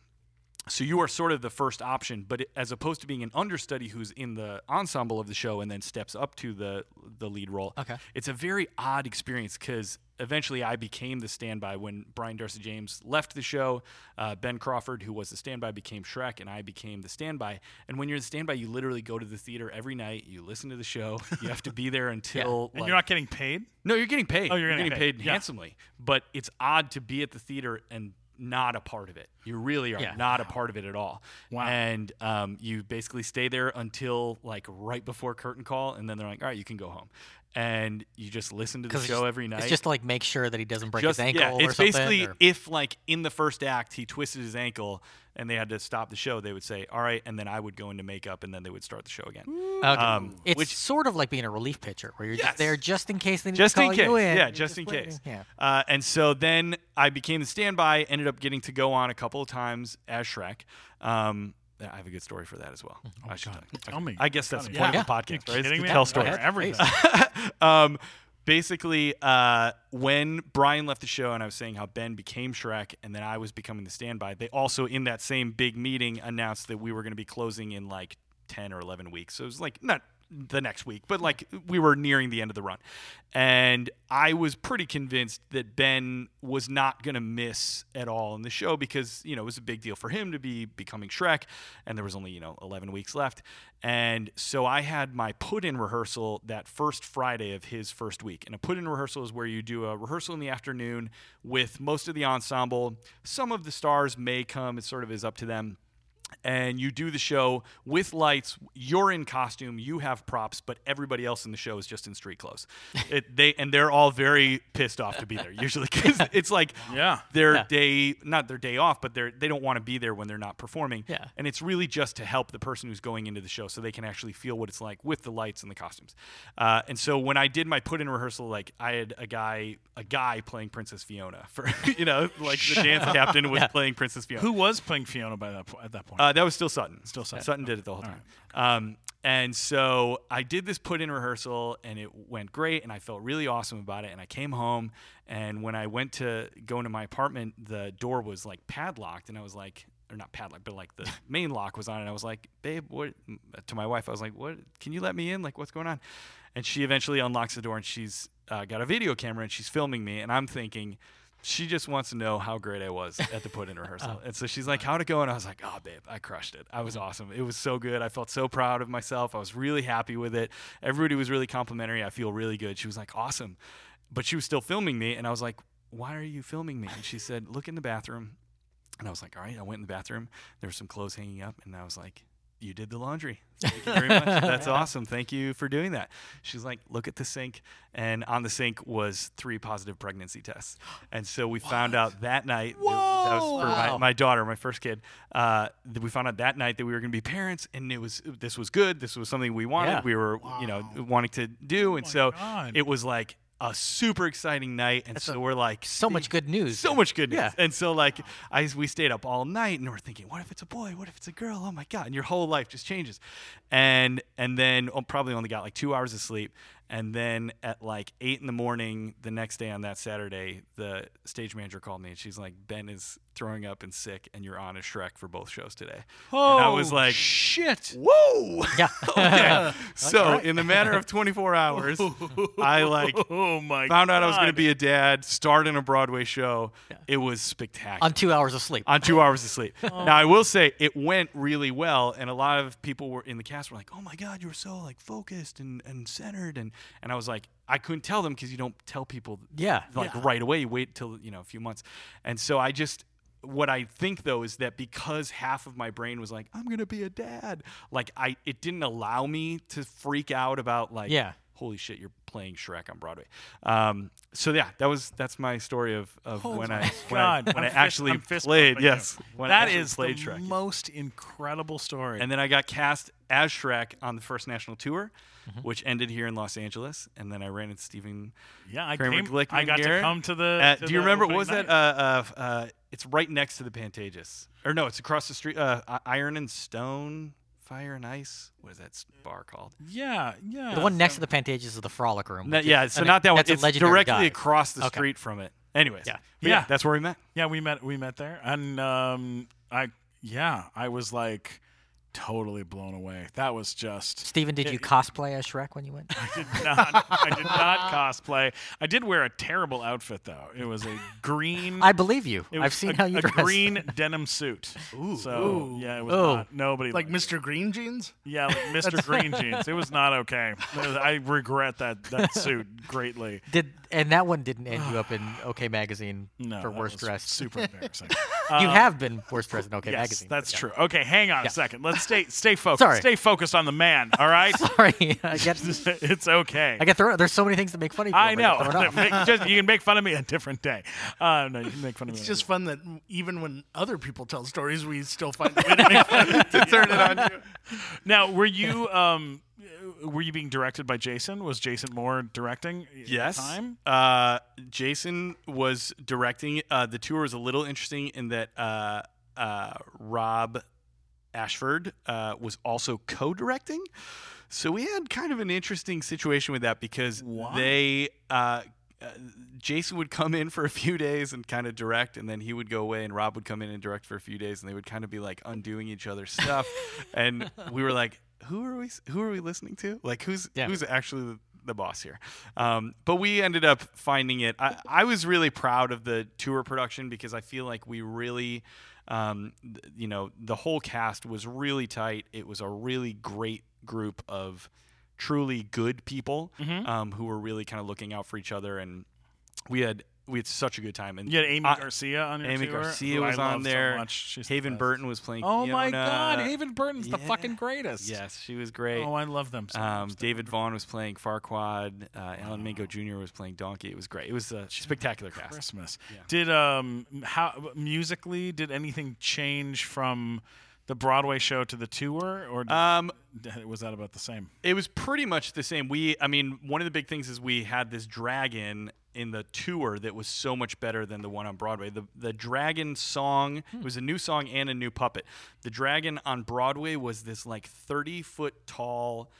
So you are sort of the first option, but as opposed to being an understudy who's in the ensemble of the show and then steps up to the the lead role. Okay. It's a very odd experience because eventually I became the standby when Brian Darcy James left the show. Uh, ben Crawford, who was the standby, became Shrek, and I became the standby. And when you're the standby, you literally go to the theater every night. You listen to the show. <laughs> You have to be there until. and like- you're not getting paid? no, you're getting paid. Oh, you're getting getting paid. paid Yeah. handsomely. But it's odd to be at the theater and not a part of it. You really are Yeah. not a part of it at all. Wow. And um, you basically stay there until like right before curtain call, and then they're like, "All right, you can go home." And you just listen to the show every night. It's just to, like make sure that he doesn't break Just- his ankle yeah, or it's something. basically or- if like in the first act he twisted his ankle and they had to stop the show, they would say, "All right," and then I would go into makeup, and then they would start the show again. Okay. um, it's which- sort of like being a relief pitcher, where you're Yes. just there just in case they need just to call in case. you in. Yeah, You're just in waiting. case. Yeah. Uh, and so then I became the standby. Ended up getting to go on a couple of times as Shrek. Um, I have a good story for that as well. I should God. tell- me. I guess that's the Yeah. point of the podcast, right? Kidding to me? tell stories. Everything. <laughs> um, basically, uh, when Brian left the show and I was saying how Ben became Shrek and then I was becoming the standby, they also, in that same big meeting, announced that we were going to be closing in like 10 or 11 weeks. So it was like, not the next week, but like we were nearing the end of the run. And I was pretty convinced that Ben was not going to miss at all in the show because, you know, it was a big deal for him to be becoming Shrek and there was only, you know, 11 weeks left. And so I had my put in rehearsal that first Friday of his first week. And a put in rehearsal is where you do a rehearsal in the afternoon with most of the ensemble. Some of the stars may come, it sort of is up to them and you do the show with lights. You're in costume, you have props, but everybody else in the show is just in street clothes. <laughs> It, they and they're all very pissed off to be there usually because <laughs> it's like Yeah. their Yeah. day, not their day off, but they're they don't want to be there when they're not performing. Yeah. and it's really just to help the person who's going into the show so they can actually feel what it's like with the lights and the costumes. Uh, and so when I did my put in rehearsal, like I had a guy a guy playing Princess Fiona for <laughs> you know like the dance captain was playing Princess Fiona. Who was playing Fiona by that po- at that point? Uh, that was still Sutton. Still Sutton. Sutton did it the whole time. Um, and so I did this put in rehearsal, and it went great, and I felt really awesome about it. And I came home, and when I went to go into my apartment, the door was like padlocked, and I was like, or not padlocked, but like the <laughs> main lock was on, and I was like, babe, what? To my wife, I was like, what? Can you let me in? Like, what's going on? And she eventually unlocks the door, and she's uh, got a video camera, and she's filming me, and I'm thinking she just wants to know how great I was at the put in <laughs> rehearsal. Oh. And so she's like, How'd it go? And I was like, Oh, babe, I crushed it. I was mm-hmm. awesome. It was so good. I felt so proud of myself. I was really happy with it. Everybody was really complimentary. I feel really good. She was like, Awesome. But she was still filming me. And I was like, Why are you filming me? And she said, Look in the bathroom. And I was like, All right. I went in the bathroom. There were some clothes hanging up. And I was like, you did the laundry. Thank you very much. That's <laughs> awesome. Thank you for doing that. She's like, look at the sink. And on the sink was three positive pregnancy tests. And so we found out that night, that was for my, Wow. my daughter, my first kid, uh, that we found out that night that we were going to be parents and it was, this was good. This was something we wanted. Yeah. We were, you know, wanting to do. and my so God. it was like, a super exciting night, and so we're like so much good news. so much good news. Yeah. And so like I we stayed up all night and we're thinking, what if it's a boy? What if it's a girl? Oh my god! And your whole life just changes. And and then oh, probably only got like two hours of sleep. And then at like eight in the morning the next day on that Saturday, the stage manager called me and she's like, Ben is throwing up and sick, and you're on a Shrek for both shows today. Oh, and I was oh, like, shit. whoa. Yeah. <laughs> okay. <laughs> So in the matter of 24 hours, <laughs> I like Oh my found out I was going to be a dad, starred in a Broadway show. It was spectacular. On two hours of sleep. on two hours of sleep. Now I will say it went really well, and a lot of people were in the cast were like, "Oh my god, you were so like focused and, and centered," and and I was like, I couldn't tell them because you don't tell people, Yeah. like right away. You wait till you know a few months, and so I just. What I think though is that because half of my brain was like, I'm gonna be a dad, like I, it didn't allow me to freak out about like, Yeah. holy shit, you're playing Shrek on Broadway. Um, so yeah, that was that's my story of, of when I when I, when I'm I actually fist played. Yes, when I that actually is played the Shrek. most incredible story. and then I got cast as Shrek on the first national tour, Mm-hmm. which ended here in Los Angeles, and then I ran into Stephen. yeah, I Kramer came. Glickman I got to come to the. Uh, to do you the remember what was that? Uh, uh, uh, it's right next to the Pantages, or no? It's across the street. Uh, Iron and Stone, Fire and Ice. What is that bar called? yeah, yeah. the one next to the Pantages is the Frolic Room. No, which is- yeah, so I mean, not that one. that's It's legendary directly dive. across the Okay. street from it. Anyways, Yeah. Yeah, Yeah. that's where we met. Yeah, we met. We met there, and um, I yeah, I was like totally blown away. That was just. Steven, did Yeah, you cosplay as Shrek when you went? I did not. I did not <laughs> cosplay. I did wear a terrible outfit though. It was a green. I believe you. I've seen a, how you a dress. green <laughs> denim suit. Ooh. So yeah, it was Ooh. not oh. nobody Like liked it. Mr. Green Jeans? Yeah, like <laughs> Mr. Green Jeans. It was not okay. I regret that that suit greatly. Did and that one didn't end you up in <sighs> OK Magazine No, for worst dressed. Super <laughs> embarrassing. you Uh, have been worst dressed in OK <laughs> Yes, Magazine. that's Yeah. true. Okay, hang on Yeah. a second. Let's stay stay <laughs> focused. Sorry. Stay focused on the man. All right. Sorry, I get it's okay. I get thrown. There's so many things to make fun of you. I know. get thrown off. Make- just, you can make fun of me a different day. Uh, no, you can make fun of me. It's on a just fun that even when other people tell stories, we still find a way to make fun to turn it on you. Now, were you um, were you being directed by Jason? Was Jason Moore directing? at the Yes. Time. Uh, Jason was directing. Uh, the tour was a little interesting in that uh, uh, Rob Ashford uh, was also co-directing. So we had kind of an interesting situation with that because they. Uh, uh, Jason would come in for a few days and kind of direct, and then he would go away, and Rob would come in and direct for a few days, and they would kind of be like undoing each other's stuff, <laughs> and we were like, "Who are we? Who are we listening to? Like, who's Yeah. who's actually the, the boss here?" Um, but we ended up finding it. I, I was really proud of the tour production because I feel like we really. Um, th- you know, the whole cast was really tight. It was a really great group of truly good people Mm-hmm. um, who were really kind of looking out for each other, and we had we had such a good time. And You had Amy I- Garcia on your Amy tour, Garcia was on so there. much. She's the Haven best. Burton was playing. Oh my God, Haven Burton's the fucking greatest. Yes, she was great. Oh, I love them. So um, much. David Vaughn was playing Farquaad. Uh, Alan Mingo Jr. was playing Donkey. It was great. It was a spectacular cast. Christmas. Yeah. Did um how musically did anything change from the Broadway show to the tour, or Um, was that about the same? It was pretty much the same. We, I mean, one of the big things is we had this dragon in the tour that was so much better than the one on Broadway. The the dragon song Hmm. it was a new song and a new puppet. The dragon on Broadway was this like thirty foot tall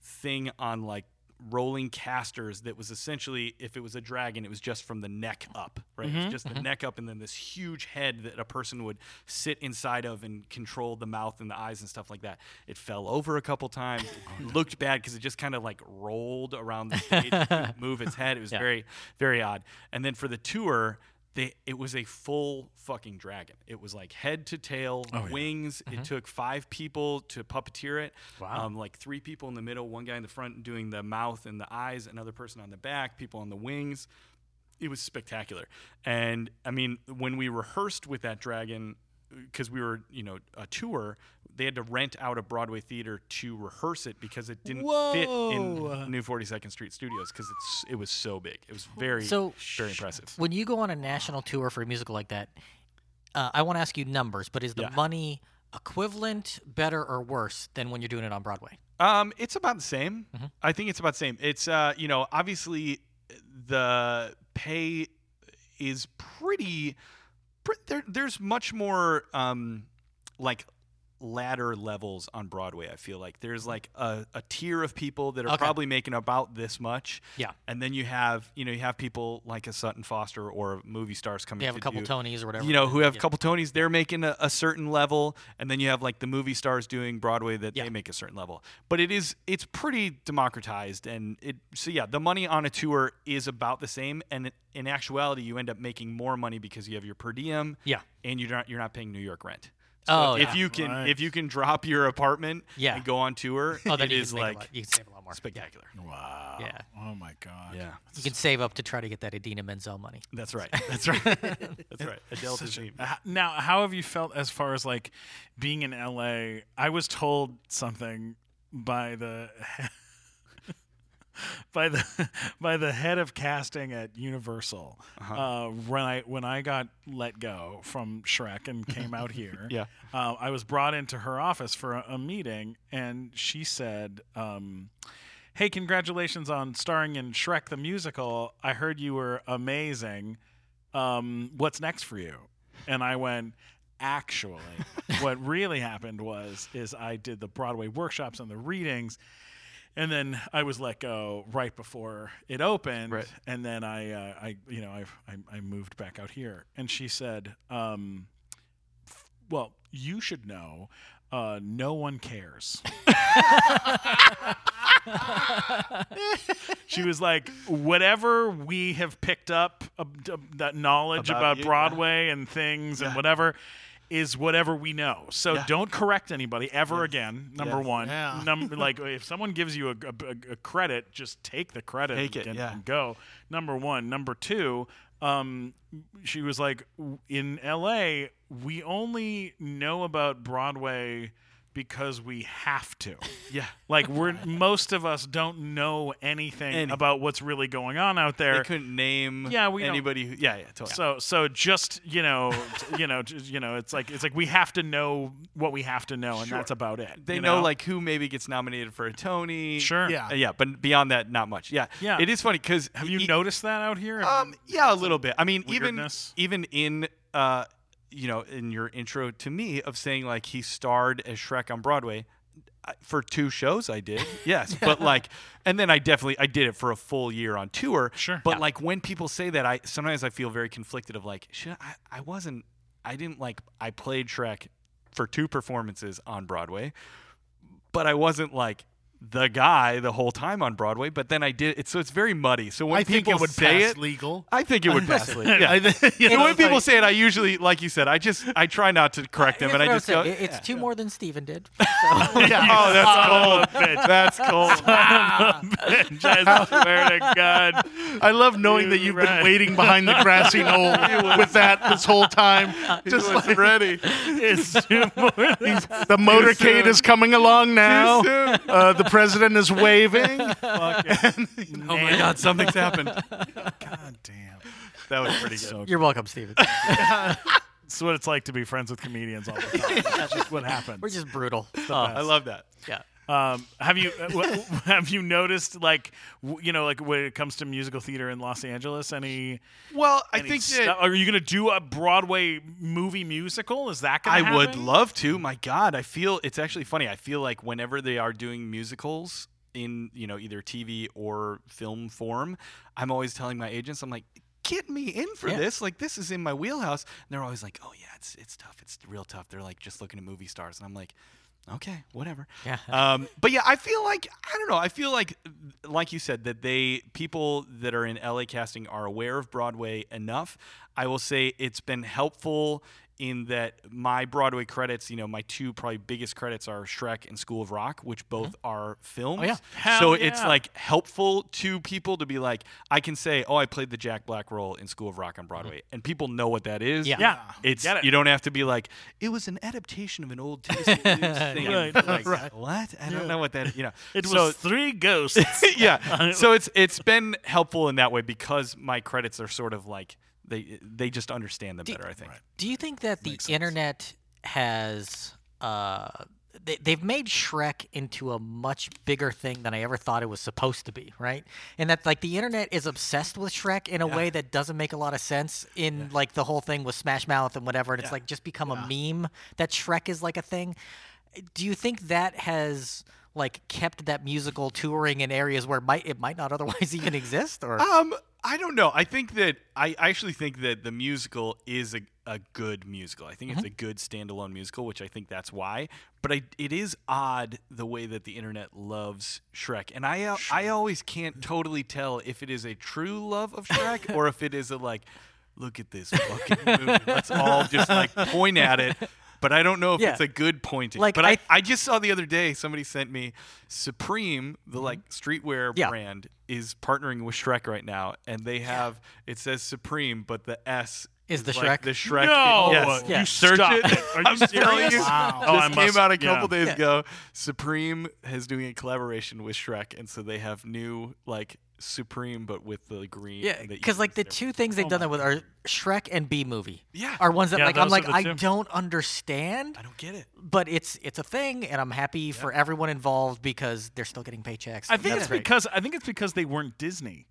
thing on like rolling casters that was essentially if it was a dragon it was just from the neck up right? Mm-hmm. it was just the neck up and then this huge head that a person would sit inside of and control the mouth and the eyes and stuff like that. It fell over a couple times it looked bad because it just kind of like rolled around the <laughs> stage it couldn't move its head. It was Yeah. very very odd. And then for the tour they, it was a full fucking dragon. It was like head to tail, Oh, yeah. wings. Mm-hmm. It took five people to puppeteer it. Wow. Um, like three people in the middle, one guy in the front doing the mouth and the eyes, another person on the back, people on the wings. It was spectacular. And I mean, when we rehearsed with that dragon, because we were, you know, a tour, they had to rent out a Broadway theater to rehearse it because it didn't fit in New 42nd Street Studios because it's it was so big. It was very So- very impressive. when you go on a national tour for a musical like that, uh, I want to ask you numbers, but is the Yeah. money equivalent, better, or worse than when you're doing it on Broadway? Um, it's about the same. Mm-hmm. I think it's about the same. It's uh, you know, obviously the pay is pretty. Pre- there, there's much more um, like ladder levels on Broadway. I feel like there's mm-hmm. like a, a tier of people that are Okay. probably making about this much. Yeah. And then you have you know you have people like a Sutton Foster or movie stars coming. You have to a couple do, Tonys or whatever. You know who have a couple Tonys. They're making a, a certain level, and then you have like the movie stars doing Broadway that Yeah. they make a certain level. But it is it's pretty democratized, and it so yeah, the money on a tour is about the same, and in actuality, you end up making more money because you have your per diem. Yeah. And you're not you're not paying New York rent. So Oh, if yeah. you can Right. if you can drop your apartment Yeah. and go on tour, Oh, then it you is can, make a like lot, you can save a lot more. spectacular. Wow. Yeah. Oh my god. Yeah, You can save up to try to get that Idina Menzel money. that's right. That's right. <laughs> that's right. Adele Such a- now, how have you felt as far as like being in LA? I was told something by the <laughs> by the <laughs> by the head of casting at Universal Uh-huh. uh, when I when I got let go from Shrek and <laughs> came out here. Yeah. uh, I was brought into her office for a, a meeting, and she said. Um, Hey, congratulations on starring in Shrek the Musical. I heard you were amazing. Um, what's next for you? And I went, actually, what really happened was is I did the Broadway workshops and the readings, and then I was let go right before it opened. Right. And then I, uh, I, you know, I, I, I moved back out here. And she said, um, f- "Well, you should know, uh, no one cares." <laughs> she was like, whatever we have picked up uh, that knowledge About about, you, yeah. Broadway and things and whatever is whatever we know. So Yeah. don't correct anybody ever again. Number Yes. one, Yeah. Number <laughs> like if someone gives you a, a- a credit, just take the credit Take it, and, yeah. and go. Number one. Number two. Um, she was like, in L.A., we only know about Broadway because we have to. Yeah. Like we're <laughs> most of us don't know anything Any- about what's really going on out there. They there. couldn't name Yeah, we anybody. Who, yeah, yeah, totally. So so just you know you know t- you know it's like it's like we have to know what we have to know and Sure. that's about it. they you know, like who maybe gets nominated for a Tony. sure Yeah. Uh, yeah, but beyond that, not much. Yeah, Yeah. It is funny because Have you noticed that out here? Um, yeah, a little bit. I mean, even even in uh, you know, in your intro to me of saying like he starred as Shrek on Broadway. For two shows, I did, <laughs> yes, but like, and then I definitely I did it for a full year on tour. Sure. but Yeah. like when people say that, I sometimes I feel very conflicted of like, should I? I wasn't, I didn't like, I played Shrek for two performances on Broadway, but I wasn't like the guy the whole time on Broadway. But then I did it, so it's very muddy. So when I think people it would say pass it, legal. I think it would <laughs> pass. legal. Yeah. I you know, when people like- say it, I usually, like you said, I just I try not to correct them, and I what I'm just go. saying. It- It's two more than Steven did. <laughs> Oh, that's cold. That's cold. I swear to God. I love knowing that You're you've right. been waiting behind the grassy knoll <laughs> with that this whole time. Just like ready. It's too more than the motorcade is coming along now. Uh, the president is waving. <laughs> fucking. <laughs> Oh my God, something's happened. God damn. That was pretty good. So You're welcome, Steven. <laughs> It's what it's like to be friends with comedians all the time. That's just what happens. We're just brutal. Oh, I love that. Yeah. Um, have you uh, <laughs> have you noticed like you know like when it comes to musical theater in Los Angeles any? Well, I any think stu- that are you gonna do a Broadway movie musical? Is that gonna I would love to. My God, I feel it's actually funny. I feel like whenever they are doing musicals in you know either TV or film form, I'm always telling my agents, I'm like, get me in for Yeah. this. Like this is in my wheelhouse. And they're always like, oh yeah, it's it's tough. It's real tough. They're like just looking at movie stars, and I'm like. Okay, whatever. Yeah. Um, but yeah, I feel like I don't know. I feel like, like you said, that they people that are in LA casting are aware of Broadway enough. I will say it's been helpful in that my Broadway credits, you know, my two probably biggest credits are Shrek and School of Rock, which mm-hmm. both are films. Oh, yeah. Hell so it's like helpful to people to be like, I can say, oh, I played the Jack Black role in School of Rock on Broadway, mm-hmm. and people know what that is. Yeah. Yeah, It's Get it. you don't have to be like it was an adaptation of an old <laughs> Tennessee Blues thing. Right, Like, right. What? I don't know what that. You know. It was three ghosts. <laughs> yeah. <laughs> So it's it's been helpful in that way because my credits are sort of like they they just understand them better. I think. Do you think that the internet has uh, they, they've made Shrek into a much bigger thing than I ever thought it was supposed to be, right? And that like the internet is obsessed with Shrek in a way that doesn't make a lot of sense in like the whole thing with Smash Mouth and whatever. And it's like just become a meme that Shrek is like a thing. Do you think that has like kept that musical touring in areas where it might it might not otherwise <laughs> even exist? Or Um, I don't know. I think that I actually think that the musical is a, a good musical. I think it's mm-hmm. a good standalone musical, which I think that's why. But I, it is odd the way that the internet loves Shrek, and I al- I always can't totally tell if it is a true love of Shrek or if it is a like, look at this fucking movie. Let's all just like point at it. But I don't know if Yeah. it's a good pointing. Like, but I I, th- I just saw the other day somebody sent me Supreme, the like streetwear Mm-hmm. Yeah. brand, is partnering with Shrek right now, and they have it says Supreme, but the S Is the like Shrek? The Shrek. No, yes. you Yeah. Search stop it. it. Are you <laughs> I'm telling serious? you. Wow. This Oh, I came must- out a couple yeah. days ago. Supreme is doing a collaboration with Shrek, and so they have new like Supreme, but with the green. Yeah, because like the E's two things they've Oh done that with are Shrek and B movie. Yeah. are ones that Yeah, like I'm like I two. don't understand, I don't get it. but it's it's a thing, and I'm happy for everyone involved because they're still getting paychecks. I think it's great. because I think it's because they weren't Disney.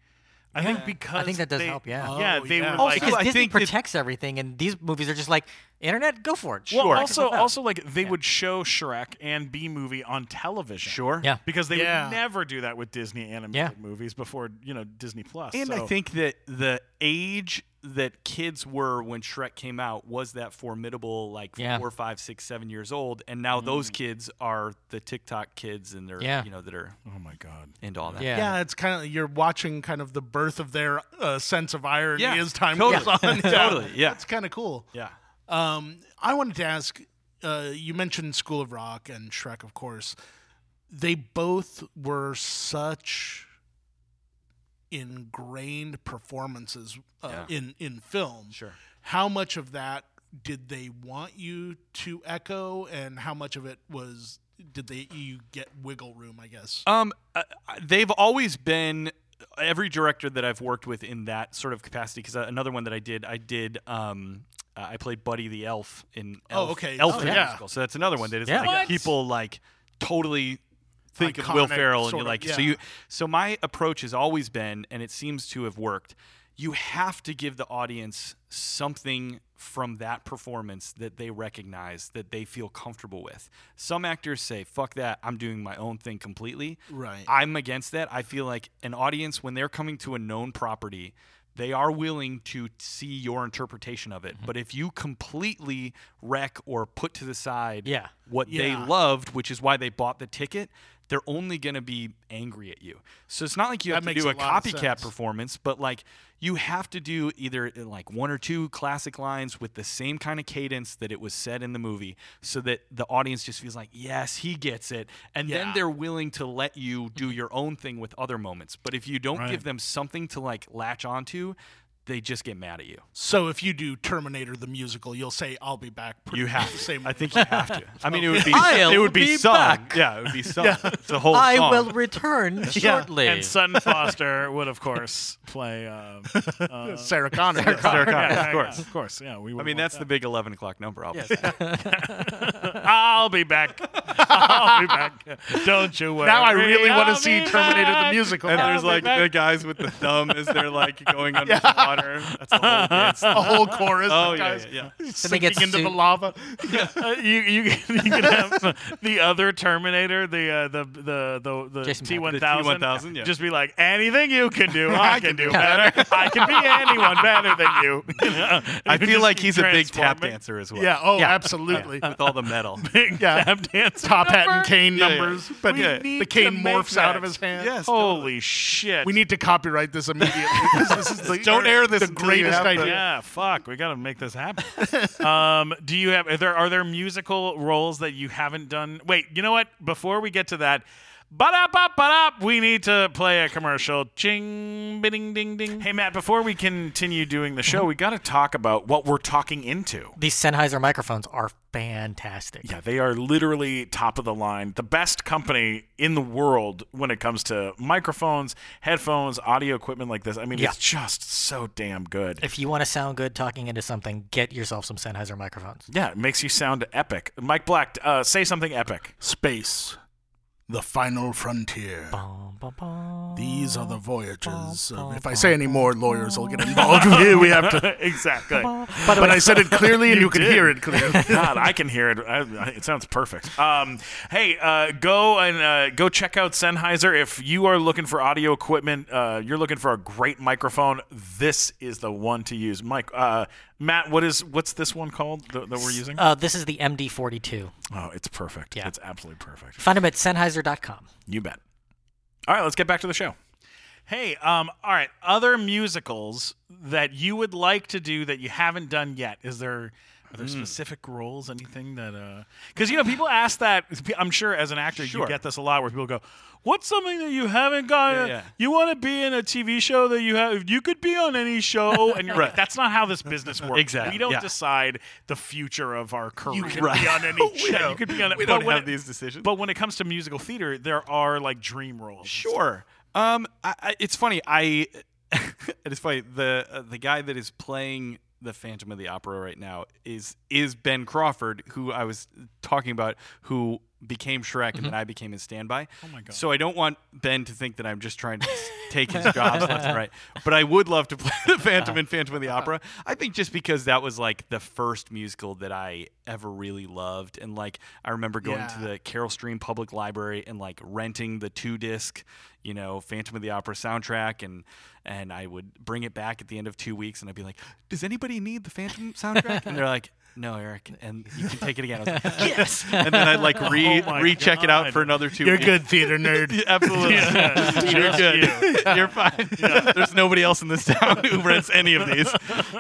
I think because I think that does they- help, yeah. yeah, Oh, they yeah. were Also, like because I Disney think that- protects everything, and these movies are just like internet. Go for it. Well, Sure. also, also like they would show Shrek and B movie on television. Sure. Yeah. Because they Yeah. would never do that with Disney animated Yeah. movies before you know Disney Plus. And I think that the age that kids were when Shrek came out was that formidable, like Yeah. four, five, six, seven years old, and now those kids are the TikTok kids, and they're Yeah. you know that are oh my god. and all that. Yeah. Yeah, it's kind of you're watching kind of the birth of their uh, sense of irony Yeah, as time totally. goes on. <laughs> Totally, yeah. it's kind of cool. yeah. Um, I wanted to ask. Uh, you mentioned School of Rock and Shrek, of course. They both were such ingrained performances uh, Yeah. in in film. Sure. How much of that did they want you to echo, and how much of it was did they you get wiggle room? I guess. Um, uh, they've always been every director that I've worked with in that sort of capacity. Because another one that I did, I did. Um, uh, I played Buddy the Elf in Oh, Elf, okay. Elf Oh, the yeah. musical. So that's another one that is Yeah. like What? people like totally think of Will Ferrell and you're of, like so you so my approach has always been and it seems to have worked you have to give the audience something from that performance that they recognize that they feel comfortable with some actors say fuck that i'm doing my own thing completely Right. i'm against that i feel like an audience when they're coming to a known property they are willing to see your interpretation of it Mm-hmm. but if you completely wreck or put to the side Yeah. what they loved, which is why they bought the ticket, they're only going to be angry at you. So it's not like you have That to do a a, copycat performance, but like you have to do either like one or two classic lines with the same kind of cadence that it was said in the movie so that the audience just feels like, yes, he gets it. And then they're willing to let you do your own thing with other moments. But if you don't Right. give them something to like latch onto, they just get mad at you. So if you do Terminator the musical, you'll say I'll be back. pretty You have the to. same. I think you have to. I mean, it would be I'll it would be, be sung. back. Yeah, it would be sung. It's a whole I song. will return <laughs> shortly. And Sutton Foster would of course play. Um, <laughs> uh, Sarah Connor. Sarah Connor, yeah, of course. yeah, of course, yeah. We. I mean, that's that. the big 11 o'clock number, obviously. <laughs> I'll be back. I'll be back. Don't you worry. now I really want I'll to see be Terminator the musical. And I'll there's like back. the guys with the thumb as they're like going under the water. That's the whole dance. <laughs> a whole chorus Oh, of guys yeah, yeah. <laughs> sinking get into the sued. lava. <laughs> Uh, you you can, you can have the other Terminator, the uh, the the the, the T one thousand, T1000, yeah. just be like anything you can do, I can do better. I can be anyone better than you. You know? I feel like he's a big tap dancer as well. Yeah. Oh, Yeah. absolutely. With all the metal. Big Yeah. tap dance. Top hat and cane Yeah, yeah. numbers, but We the cane morphs out of his hand. Yes. Holy shit! We need to copyright this immediately. this is the, Don't air this The greatest have the- idea. Yeah, fuck. We got to make this happen. <laughs> um, do you have? Are there are there musical roles that you haven't done? Wait, you know what? Before we get to that, Ba-da-ba-ba-da. We need to play a commercial. Ching, ding, ding, ding. Hey, Matt, before we continue doing the show, we got to talk about what we're talking into. These Sennheiser microphones are fantastic. Yeah, they are literally top of the line. The best company in the world when it comes to microphones, headphones, audio equipment like this. I mean, Yeah. it's just so damn good. If you want to sound good talking into something, get yourself some Sennheiser microphones. Yeah, it makes you sound epic. Mike Black, uh, say something epic. Space, the final frontier. Bum, bum, bum. These are the voyages. of- if I say any more, lawyers will get involved. <laughs> we have to. <laughs> exactly. But I said it clearly, and you, can hear it clearly. <laughs> God, I can hear it. I, I- it sounds perfect. Um, hey, uh, go and uh, go check out Sennheiser. If you are looking for audio equipment, uh, you're looking for a great microphone. This is the one to use. Mike, uh, Matt, what is what's this one called that, that we're using? Uh, this is the MD42. oh, it's perfect. yeah. It's absolutely perfect. Find them at Sennheiser.com. You bet. All right, let's get back to the show. Hey, um, all right. Other musicals that you would like to do that you haven't done yet? Is there are there specific roles? Anything that? Because you know, people ask that. I'm sure as an actor, Sure. you get this a lot, where people go, "What's something that you haven't got? Yeah, yeah. You want to be in a TV show that you have? You could be on any show." And you're like, "That's not how this business works. Exactly, We don't yeah. decide the future of our career. You can be on any <laughs> show. you could be on. We don't have it- these decisions. But when it comes to musical theater, there are like dream roles. Sure. Um, I, I, it's funny. I <laughs> it is funny. The uh, the guy that is playing the Phantom of the Opera right now is is Ben Crawford, who I was talking about, who became Shrek and mm-hmm. then I became his standby. Oh my God. So I don't want Ben to think that I'm just trying to <laughs> take his jobs left and right. But I would love to play <laughs> the Phantom in Phantom of the Opera. I think just because that was like the first musical that I ever really loved, and like I remember going to the Carol Stream Public Library and like renting the two disc, you know, Phantom of the Opera soundtrack and and I would bring it back at the end of two weeks and I'd be like, Does anybody need the Phantom <laughs> soundtrack? and they're like, No, Eric, and you can take it again. I was like, <laughs> Yes And then I'd like <laughs> oh re Oh my recheck it out for another two You're weeks. good, theater nerd. Absolutely. You're good. You're fine. There's nobody else in this town who rents any of these.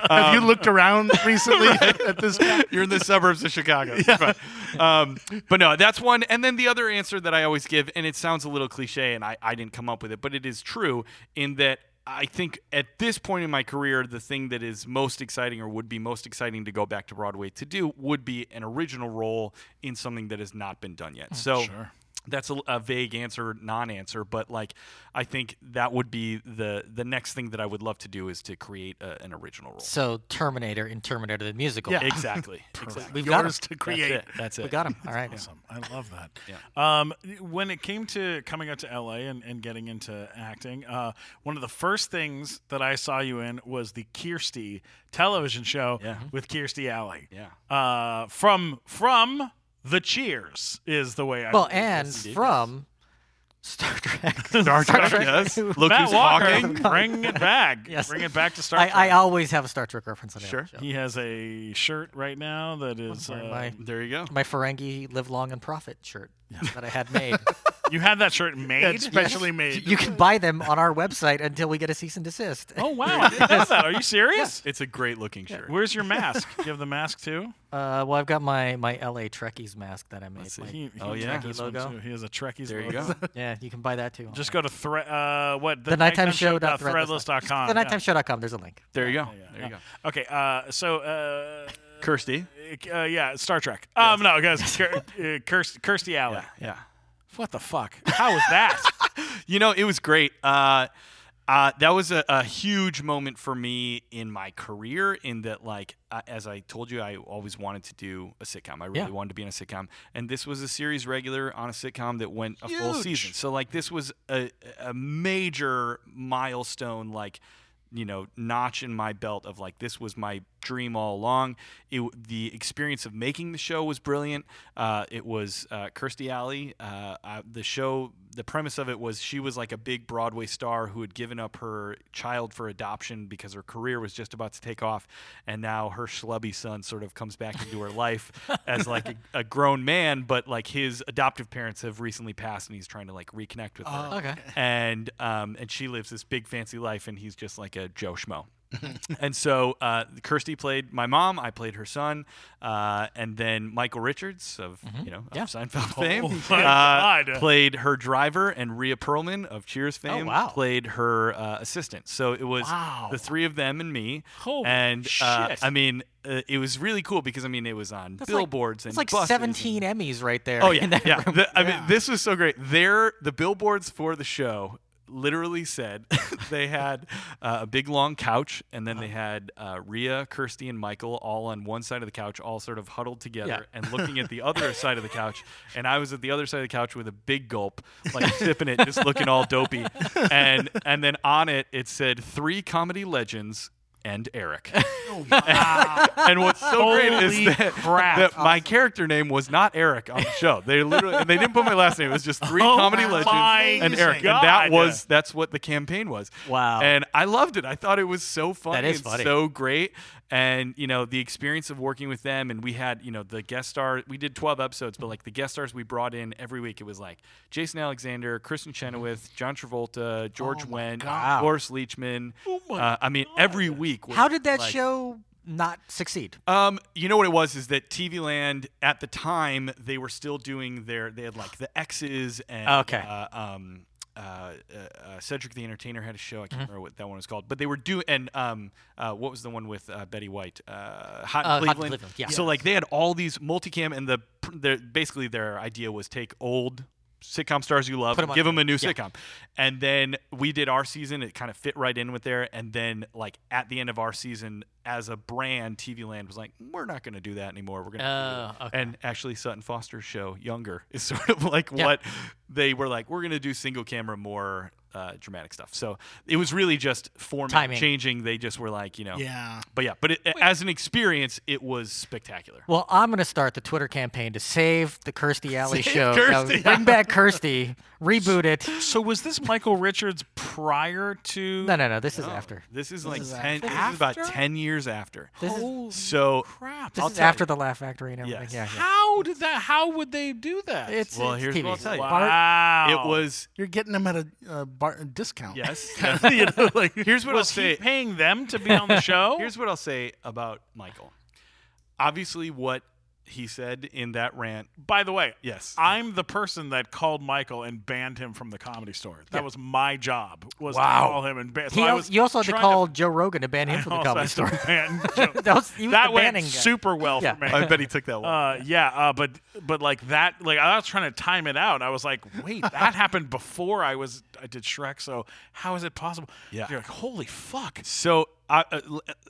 Have you um, looked around recently at, at this? You're in the suburbs of Chicago. <laughs> You're fine. Um, but no, that's one. And then the other answer that I always give, and it sounds a little cliche, and I, I didn't come up with it, but it is true in that I think at this point in my career, the thing that is most exciting or would be most exciting to go back to Broadway to do would be an original role in something that has not been done yet. So Sure. That's a, a vague answer, non-answer, but like I think that would be the the next thing that I would love to do is to create a, an original role. So Terminator in Terminator the musical. Yeah, <laughs> exactly. <laughs> exactly. We've got Yours to That's create. it. That's it. We got him. All right. Awesome. I love that. Yeah. Um, when it came to coming out to LA and, and getting into acting, uh, one of the first things that I saw you in was the Kirstie television show Yeah. with Kirstie Alley. Yeah. Uh, from from the Cheers is the way I Well, and this. from Star Trek. <laughs> Star Trek, Trek. yes. <laughs> Look Matt who's Walker, talking. <laughs> bring it back. Yes. Bring it back to Star I, Trek. I always have a Star Trek reference on the Sure. show. he has a shirt right now that is. wearing Uh, my- There you go. My Ferengi Live Long and Profit shirt that I had made. <laughs> you had that shirt made. It's specially made. you can buy them on our website until we get a cease and desist. oh wow! <laughs> I didn't know that. Are you serious? It's a great looking shirt. Where's your <laughs> mask? Do you have the mask too? Uh, well, I've got my, my LA Trekkies mask that I made. see. my- He, he Oh, has yeah. this one, logo. too. He has a Trekkies. There you logo. go. yeah, you can buy that too. Just go to thre- uh, what the nighttime show. threadless.com. The nighttime show.com. There's a link. There you go. Yeah, There you go. Okay, uh, so uh, Kirstie. uh, yeah, Star Trek. Um, no, guys, <laughs> Kir- uh, Kirstie, Kirstie Alley. Yeah. Yeah. What the fuck? How was that? <laughs> You know, it was great. Uh, uh, that was a, a huge moment for me in my career. In that, like, uh, as I told you, I always wanted to do a sitcom. I really Yeah. wanted to be in a sitcom, and this was a series regular on a sitcom that went a full season. So, like, this was a, a major milestone. Like, you know, notch in my belt of like this was my dream all along. It, the experience of making the show was brilliant. Uh, it was uh, Kirstie Alley. Uh, uh, the show, the premise of it was she was like a big Broadway star who had given up her child for adoption because her career was just about to take off, and now her schlubby son sort of comes back into her life <laughs> as like a, a grown man, but like his adoptive parents have recently passed, and he's trying to like reconnect with her Okay. and um, and she lives this big fancy life, and he's just like a Joe schmo. <laughs> and so uh, Kirstie played my mom. I played her son, uh, and then Michael Richards of you know Yeah. of Seinfeld fame <laughs> my uh, played her driver, and Rhea Perlman of Cheers fame wow. played her uh, assistant. So it was Wow. the three of them and me. Holy and uh. I mean, uh, it was really cool because I mean it was on That's like- billboards and It's like buses and- 17 Emmys right there. Oh yeah, yeah. The- I mean, this was so great. There, the billboards for the show literally said <laughs> they had uh, a big long couch, and then they had uh, Rhea, Kirstie, and Michael all on one side of the couch, all sort of huddled together Yeah. and looking at the other <laughs> side of the couch. And I was at the other side of the couch with a big gulp, like sipping it, just looking all dopey. And and then on it, it said three comedy legends. And Eric. <laughs> and what's so great is that, that my character name was not Eric on the show. They literally they didn't put my last name. It was just three Oh comedy legends and Eric, and that was that's what the campaign was. Wow. And I loved it. I thought it was so funny. is and funny. So great. And you know the experience of working with them, and we had you know the guest star. We did twelve episodes, but like the guest stars we brought in every week, it was like Jason Alexander, Kristin Chenoweth, John Travolta, George Oh my Wendt, God. Cloris Leachman. Oh my uh, I mean, every week. Was How did that like- show not succeed? um, you know what it was is that TV Land at the time they were still doing their they had like the X's and Okay. uh, um, uh, uh, uh, Cedric the Entertainer had a show. I can't Mm-hmm. remember what that one was called, but they were doing and um, uh, what was the one with uh, Betty White? Uh, Hot in Uh, Hot Cleveland. Cleveland, yeah. So like they had all these multicam and the their basically their idea was take old sitcom stars you love, give them a new yeah. sitcom, and then we did our season. It kind of fit right in with there, and then like at the end of our season, as a brand, TV Land was like, we're not going to do that anymore. We're going to, Oh, okay. and actually Sutton Foster's show Younger is <laughs> sort of like Yeah. what they were like. We're going to do single camera more. Uh, dramatic stuff. So it was really just format Timing. changing. They just were like, you know, Yeah. But yeah, but it, as an experience, it was spectacular. Well, I'm going to start the Twitter campaign to save the Kirstie Alley Save show. Kirstie. bring back Kirstie, reboot it. So was this Michael Richards prior to? No, no, no. This is after. This is like is ten. This is about ten years after. This is Holy So crap! this I'll is after you. the Laugh Factory and everything. Yes. Yeah, yeah. How did that? How would they do that? It's Well, it's here's TV. what I'll tell you. wow. it was You're getting them at a uh, bar- discount. yes. <laughs> you know, <laughs> like, Here's what I'll say. paying them to be on the <laughs> show? Here's what I'll say about Michael. Obviously, what he said in that rant. By the way, Yes. I'm the person that called Michael and banned him from the comedy store. That Yeah. was my job. Was Wow. to call him and ban. So He I al- you also had to call Joe Rogan to ban him I from the comedy store. to <laughs> that was, was that went super well Yeah. for me. I bet he took that one. Uh, yeah, uh, but but like that, like I was trying to time it out. I was like, wait, <laughs> that happened before I was I did Shrek. So how is it possible? Yeah. you're like, holy fuck. So, uh, uh,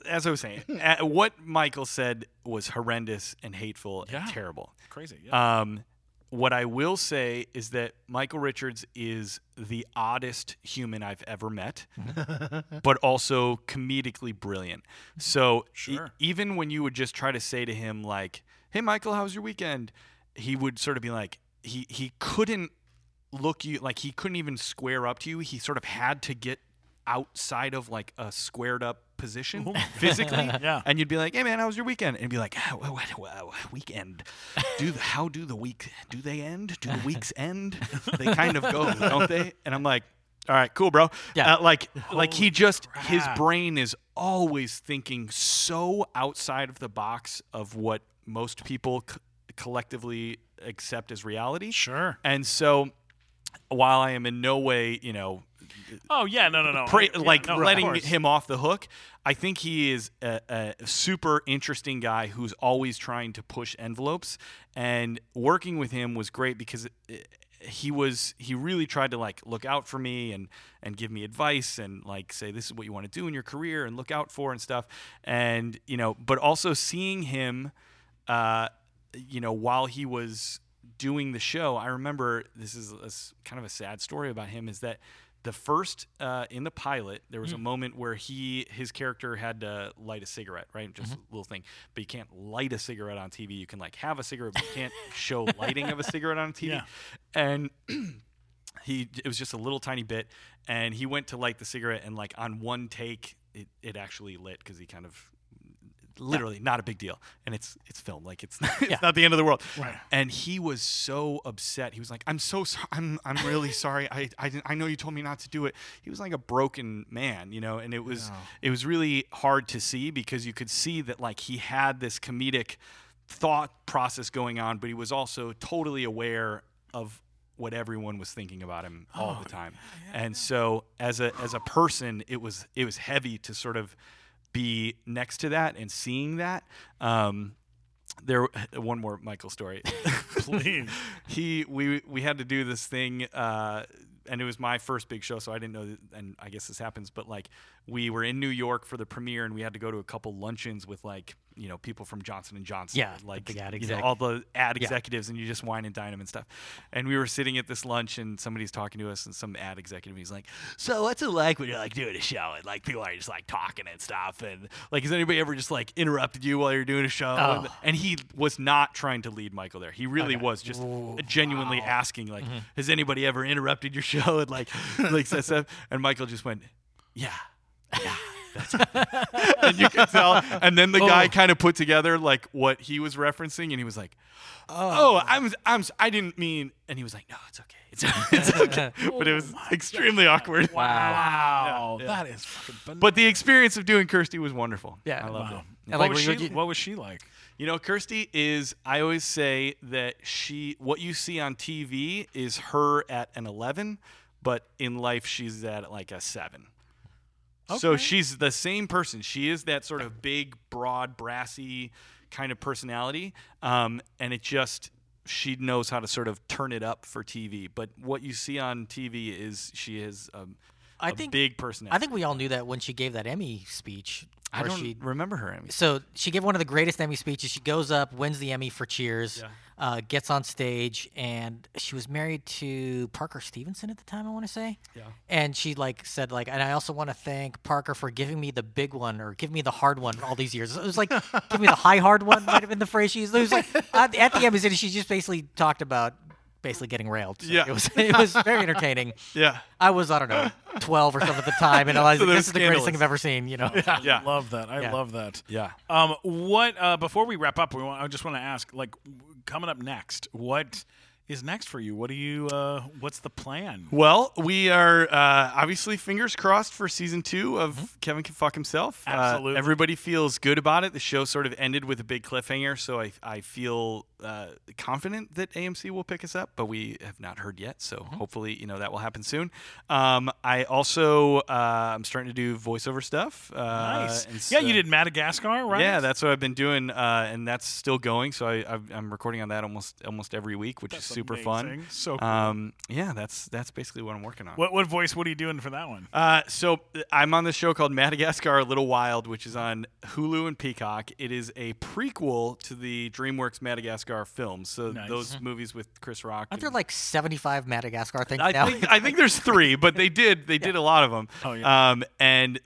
as I was saying, uh, what Michael said was horrendous and hateful Yeah. and terrible. Crazy. Yeah. Um, what I will say is that Michael Richards is the oddest human I've ever met, <laughs> but also comedically brilliant. So e- even when you would just try to say to him like, "Hey, Michael, how was your weekend?" he would sort of be like, he he couldn't look you like he couldn't even square up to you. He sort of had to get outside of like a squared up position <laughs> physically. Yeah. And you'd be like, "Hey man, how was your weekend?" And he'd be like, oh, what, weekend? Do the, how do the week do they end? Do the weeks end? They kind of go, don't they?" And I'm like, "All right, cool, bro." Yeah. Uh, like like he just his brain is always thinking so outside of the box of what most people c- collectively accept as reality. Sure. And so while I am in no way, you know, Oh yeah, no, no, no. pra- Yeah, like no, letting him off the hook. I think he is a, a super interesting guy who's always trying to push envelopes, and working with him was great because it, he was he really tried to like look out for me and and give me advice and like say this is what you want to do in your career and look out for and stuff and you know but also seeing him uh you know while he was doing the show i remember this is a kind of a sad story about him is that the first uh, in the pilot there was a moment where he his character had to light a cigarette right? Just a little thing. But you can't light a cigarette on tv you can like have a cigarette but you can't show lighting of a cigarette on tv Yeah. and <clears throat> he it was just a little tiny bit and he went to light the cigarette and like on one take it, it actually lit because he kind of literally not a big deal. And it's it's film, like it's <laughs> it's not the end of the world. Right. And he was so upset. He was like, "I'm so sorry. I'm I'm really <laughs> sorry. I I, I know you told me not to do it." He was like a broken man, you know. And it was it was really hard to see because you could see that like he had this comedic thought process going on, but he was also totally aware of what everyone was thinking about him all Oh, the time. and so as a as a person, it was it was heavy to sort of be next to that and seeing that. Um, there one more Michael story. <laughs> <laughs> Please. he we we had to do this thing uh and it was my first big show so i didn't know that, and i guess this happens but like we were in new york for the premiere and we had to go to a couple luncheons with like you know people from johnson and johnson Yeah, like you know, all the ad Yeah. executives and you just wine and dine them and stuff. And we were sitting at this lunch and somebody's talking to us and some ad executive he's like so what's it like when you're like doing a show and like people are just like talking and stuff? And like has anybody ever just like interrupted you while you're doing a show? Oh. and, and he was not trying to lead michael there. He really Okay. was just genuinely asking like has anybody ever interrupted your show? <laughs> And like like stuff. And michael just went yeah. Yeah. that's right." <laughs> and you could tell and then the guy oh. kind of put together like what he was referencing and he was like oh, oh. i'm i'm s- i didn't mean and he was like no it's okay it's, <laughs> it's <laughs> okay but it was oh extremely awkward Wow, Yeah. that is fucking. Bananas. but the experience of doing kirstie was wonderful Yeah. i loved Wow. it And what, like, was she, we- what was she like? You know, Kirstie is, I always say that she, what you see on TV is her at an 11, but in life she's at like a 7. So she's the same person. She is that sort of big, broad, brassy kind of personality. Um, and it just, she knows how to sort of turn it up for TV. But what you see on TV is she is um, I a think- big personality. I think we all knew that when she gave that Emmy speech. I don't she, remember her. Emmy. so she gave one of the greatest Emmy speeches. She goes up, wins the Emmy for Cheers, Yeah. Uh, gets on stage, and she was married to Parker Stevenson at the time. I want to say. Yeah. And she like said like, and I also want to thank Parker for giving me the big one or giving me the hard one all these years. It was like, <laughs> give me the high hard one might have been the phrase she used. It was like at, at the Emmy, she just basically talked about basically getting railed. So Yeah. It was it was very entertaining. <laughs> Yeah. I was I don't know twelve or something at the time, and I was So like, this was is the greatest thing. I've ever seen. You know. I Yeah. love that. I Yeah. love that. Yeah. Um, what uh, before we wrap up, we want, I just want to ask, like, w- coming up next, what is next for you? What do you? Uh, what's the plan? Well, we are uh, obviously fingers crossed for season two of Mm-hmm. Kevin Can Fuck Himself. Uh, Absolutely. everybody feels good about it. The show sort of ended with a big cliffhanger, so I, I feel uh, confident that AMC will pick us up, but we have not heard yet. So Mm-hmm. hopefully, you know, that will happen soon. Um, I also uh, I'm starting to do voiceover stuff. Uh, Nice. and yeah, so- you did Madagascar, right? Yeah, that's what I've been doing, uh, and that's still going. So I, I've, I'm recording on that almost almost every week, which That's is super amazing. fun. So cool. Um, yeah, that's that's basically what I'm working on. What what voice? What are you doing for that one? Uh, so uh, I'm on this show called Madagascar: A Little Wild, which is on Hulu and Peacock. It is a prequel to the DreamWorks Madagascar films. So Nice. those movies with Chris Rock. Aren't there like 75 Madagascar things I now? think I think there's three, but they did they <laughs> did a lot of them. Oh, yeah. Um, and th-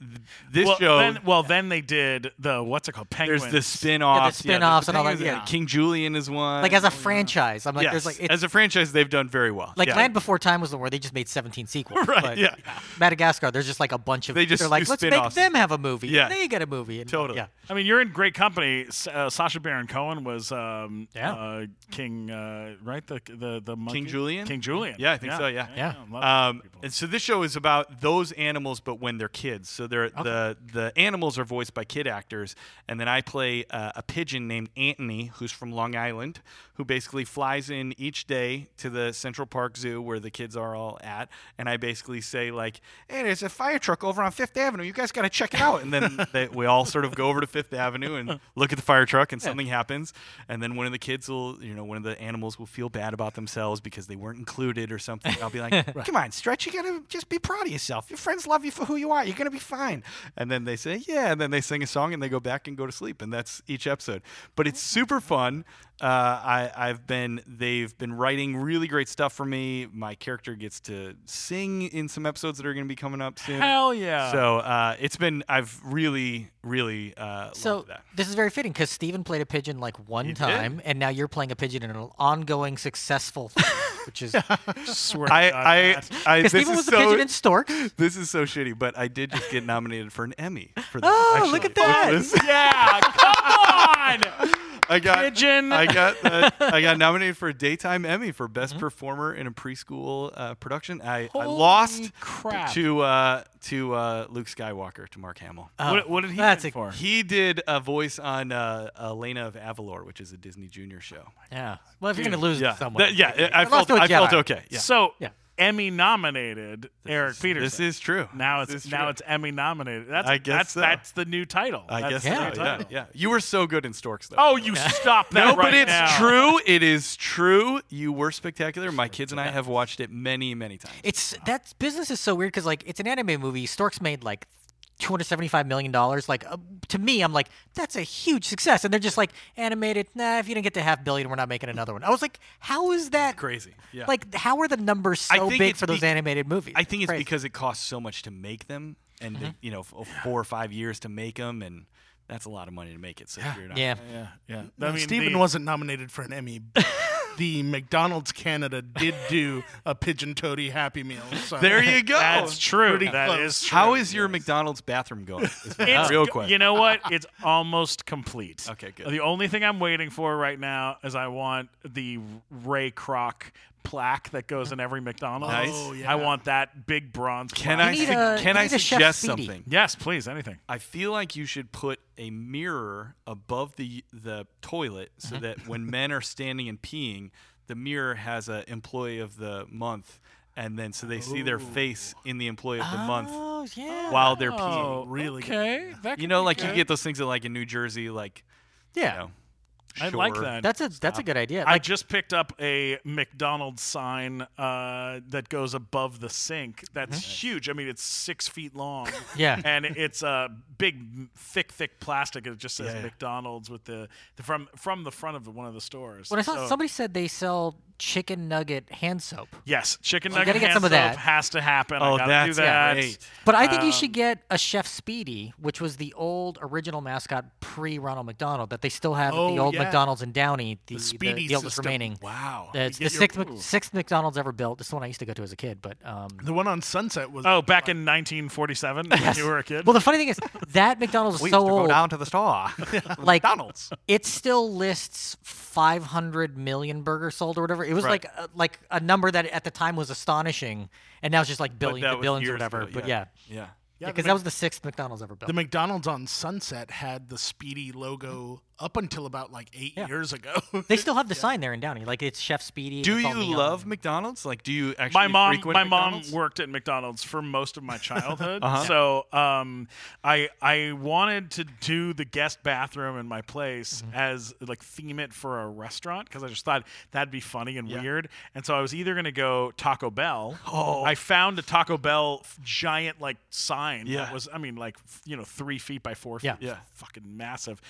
this well, show. then, well, then they did the what's it called? Penguins. there's the spin-offs. spin-offs and all that, yeah. King Julien is one. like as a franchise, I'm like, yes. there's like it's, as a franchise, they've done very well. like yeah. Land Before Time was the one where they just made 17 sequels. <laughs> Right, but yeah. Madagascar, there's just like a bunch of. They just they're like, let's make spin-offs. them have a movie. Yeah. and they get a movie. And, Totally. Yeah. I mean, you're in great company. Uh, Sacha Baron Cohen was um, Yeah. uh, King, uh, right? The the the monkey? King Julien? King Julien. Yeah, I think so, yeah. Yeah. love Um, and so this show is about those animals, but when they're kids. So they're the the animals are voiced by kid actors, and then I play uh, a pigeon named Anthony, who's from Long Island, who basically flies in each day to the Central Park Zoo where the kids are all at, and I basically say like, "Hey, there's a fire truck over on Fifth Avenue. You guys got to check it out." And then <laughs> they, we all sort of go over to Fifth Avenue and look at the fire truck, and something happens, and then one of the kids will, you know, one of the animals will feel bad about themselves because they weren't included or something. I'll be like, <laughs> "Come on, Stretch, you gotta just be proud of yourself. Your friends love you for who you are. You're gonna be fine." And then they say, "Yeah," and then they sing a song and they go back and go to sleep, and that's each episode. But it's super fun. Uh, I, I've been they've been writing really great stuff for me. My character gets to sing in some episodes that are going to be coming up soon. Hell yeah. So uh, it's been I've really really uh, So loved that. this is very fitting because Steven played a pigeon like one He did. time, and now you're playing a pigeon in an ongoing successful <laughs> which is <laughs> Swear to I, I, I, because this Steven is was the so, pigeon in stork. This is so shitty, but I did just get nominated for an Emmy for that. Oh, actually. look at that. This- yeah, come on. <laughs> I got Pigeon. I got uh, I got nominated for a daytime Emmy for Mm-hmm. best performer in a preschool uh, production. I, I lost crap. to uh, to uh, Luke Skywalker to Mark Hamill. what, what did he that's for? He did a voice on uh, Elena of Avalor, which is a Disney Junior show. Yeah. Well, if you're gonna lose Yeah, someone, That- yeah. I Lost felt to a I felt okay. Yeah. So Yeah. Emmy nominated Eric Petersen. This is true. now it's is now true. it's Emmy nominated. That's I guess that's so. that's the new title. I That's guess the so. new Yeah, yeah. You were so good in Storks, though. Oh, you stop that No, right but it's now. true. It is true. You were spectacular. My kids and I have watched it many, many times. It's that business is so weird because like it's an anime movie. Storks made like two hundred seventy-five million dollars. Like uh, to me, I'm like that's a huge success, and they're just like animated. Nah, if you didn't get to half billion, we're not making another one. I was like, how is that crazy. Yeah. Like, how are the numbers so big for those be- animated movies? I think it's Crazy. because it costs so much to make them, and Mm-hmm. the, you know, f- four or five years to make them, and that's a lot of money to make it. So you're not. yeah. Yeah, yeah. Now, I mean, Steven the- wasn't nominated for an Emmy. <laughs> the McDonald's Canada did do a pigeon toady Happy Meal. So There you go. That's true. Pretty That close. is true. How is your McDonald's bathroom going? Is <laughs> It's real go- question. You know what? It's almost complete. Okay, good. The only thing I'm waiting for right now is I want the Ray Kroc plaque that goes in every McDonald's. Nice. Oh, I want that big bronze. can plaque. I You need sug- a- can I need a Chef suggest something? Yes, please. Anything. I feel like you should put a mirror above the the toilet so Mm-hmm. that when men are standing and peeing, the mirror has a employee of the month, and then so they see their face in the employee of the month Oh yeah. while they're Oh, peeing. really good. okay. That You know, be like you get those things that like in New Jersey, like yeah. you know, I like that. That's a that's a good idea. I just picked up a McDonald's sign uh, that goes above the sink. That's huge. I mean, it's six feet long. Mm-hmm. <laughs> Yeah. and it's a big, thick, thick plastic. It just says Yeah, yeah. McDonald's with the, the from from the front of the, one of the stores. when I saw So- somebody said they sell chicken nugget hand soap. yes, chicken You nugget gotta get hand some of soap that. has to happen. Oh, I gotta that's do that. great. But I think you Um, should get a Chef Speedee, which was the old original mascot pre Ronald McDonald that they still have at the Oh, old yeah. McDonald's in Downey, the, the, Speedee the oldest system. remaining. Wow. It's the sixth, Mc- sixth McDonald's ever built. This is the one I used to go to as a kid. But um, The one on Sunset was. Oh, back in 1947 when you were a kid. well, the funny thing is that McDonald's is so old. Down to the store. like <laughs> McDonald's. it still lists 500 million burgers sold or whatever. It was Right. like a, like a number that at the time was astonishing, and now it's just like billions that and was billions or years whatever. ago, But yeah, Yeah. Yeah, because the that Mc- was the sixth McDonald's ever built. The McDonald's on Sunset had the Speedee logo up until about like eight Yeah. years ago. <laughs> they still have the sign there in Downey, like it's Chef Speedee. Do you love McDonald's? Like, do you actually my mom frequent my mom worked at McDonald's for most of my <laughs> childhood. Uh-huh. So um, I I wanted to do the guest bathroom in my place Mm-hmm. as like theme it for a restaurant because I just thought that'd be funny and Yeah. weird. And so I was either gonna go Taco Bell. Oh. I found a Taco Bell giant like sign Yeah. that was I mean like you know three feet by four feet. Yeah. Yeah. Fucking massive.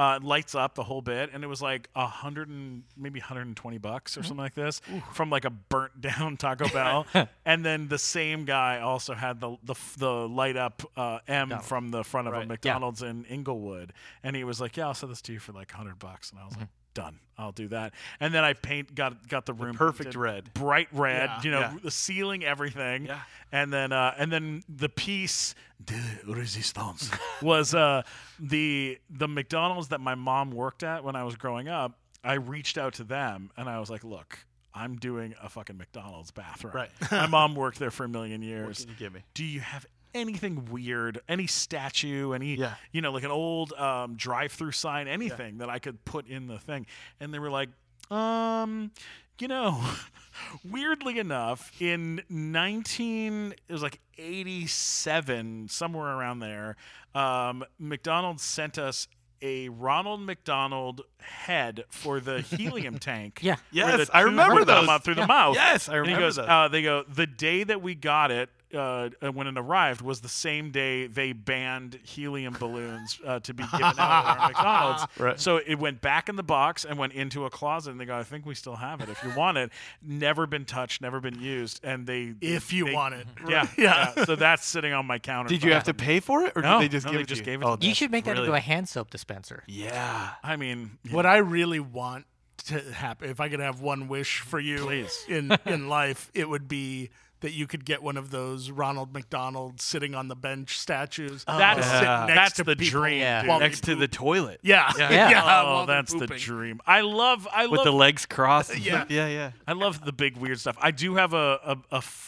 Uh, lights up the whole bit, and it was like a hundred and maybe 120 bucks Mm-hmm. or something like this from like a burnt <laughs> down Taco Bell. <laughs> and then the same guy also had the the, the light up uh, M from the front of a Right. McDonald's in Inglewood, and he was like, "Yeah, I'll sell this to you for like 100 bucks," and I was like. Done. I'll do that. And then I paint got got the room perfect red. bright red. Yeah. You know, Yeah. the ceiling, everything. Yeah. And then uh, and then the piece de resistance was uh, the the McDonald's that my mom worked at when I was growing up. I reached out to them and I was like, "Look, I'm doing a fucking McDonald's bathroom. Right. my mom worked there for a million What years. can you give me? Do you have anything weird? Any statue? Any Yeah. you know, like an old um, drive-through sign? Anything that I could put in the thing?" And they were like, "Um." You know, <laughs> weirdly enough, in 19, it was like 87, somewhere around there, um, McDonald's sent us a Ronald McDonald head for the <laughs> helium tank. Yeah. Yes, I remember come those. up through the mouth. Yes, I And remember he goes, those. uh, they go, the day that we got it, uh, uh, when it arrived, was the same day they banned helium balloons uh, to be given out at <laughs> McDonald's. Right. So it went back in the box and went into a closet, and they go, I think we still have it if you want it. Never been touched, never been used, and they if you they- want it. <laughs> Yeah, <laughs> Yeah. yeah. So that's sitting on my counter. Did you have to pay for it, or No, did they just no, give they it just to gave you? it Oh, to You should make that into a hand soap dispenser. Yeah. I mean, What I really want to happen, if I could have one wish for you Please. in in life, it would be that you could get one of those Ronald McDonald sitting on the bench statues. That to is sit next that's to the people dream. Yeah. dude. while they Next to the toilet. yeah, Yeah. <laughs> yeah. Oh, that's the dream. I love I With love the legs crossed. <laughs> Yeah. yeah, yeah. I love the big weird stuff. I do have a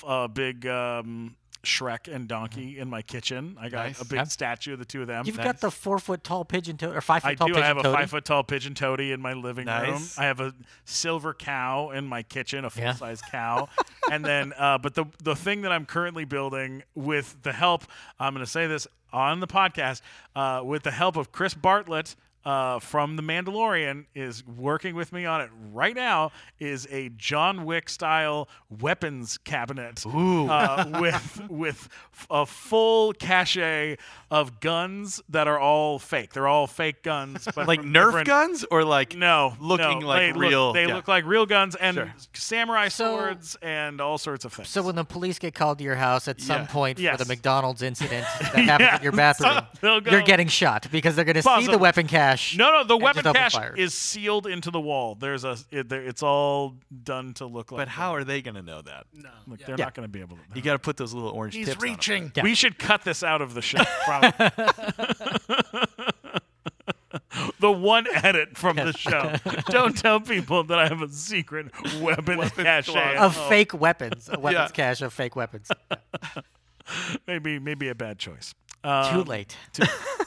a big um, Shrek and Donkey in my kitchen. I got Nice. a big statue of the two of them. You've got the four foot tall pigeon toad or five foot I tall do. I pigeon have a five foot tall pigeon toady in my living room. I have a silver cow in my kitchen, a full Yeah. size cow. and then, uh, but the the thing that I'm currently building with the help, I'm going to say this on the podcast, uh, with the help of Chris Bartlett. Uh, from The Mandalorian is working with me on it right now. Is a John Wick style weapons cabinet uh, <laughs> with with f- a full cache of guns that are all fake. They're all fake guns, but Like Nerf different- guns or like no, looking no, like they real- Look, they yeah. look like real guns and Sure. samurai So- swords and all sorts of things. So when the police get called to your house at some Yeah. point Yes. for the McDonald's incident that <laughs> happened in your bathroom, <laughs> They'll go- you're getting shot because they're going to see the weapon cache. No, no, the weapon cache is sealed into the wall. There's a, it, there, it's all done to look like. But how are they going to know that? No, Look, yeah. they're Yeah. not going to be able to. You got to put those little orange He's tips on 'em. reaching. Yeah. We should cut this out of the show. probably. <laughs> the one edit from the show. <laughs> Don't tell people that I have a secret weapon cache. of Oh, fake weapons, a weapons Yeah. cache of fake weapons. <laughs> maybe maybe a bad choice. Too Um, late.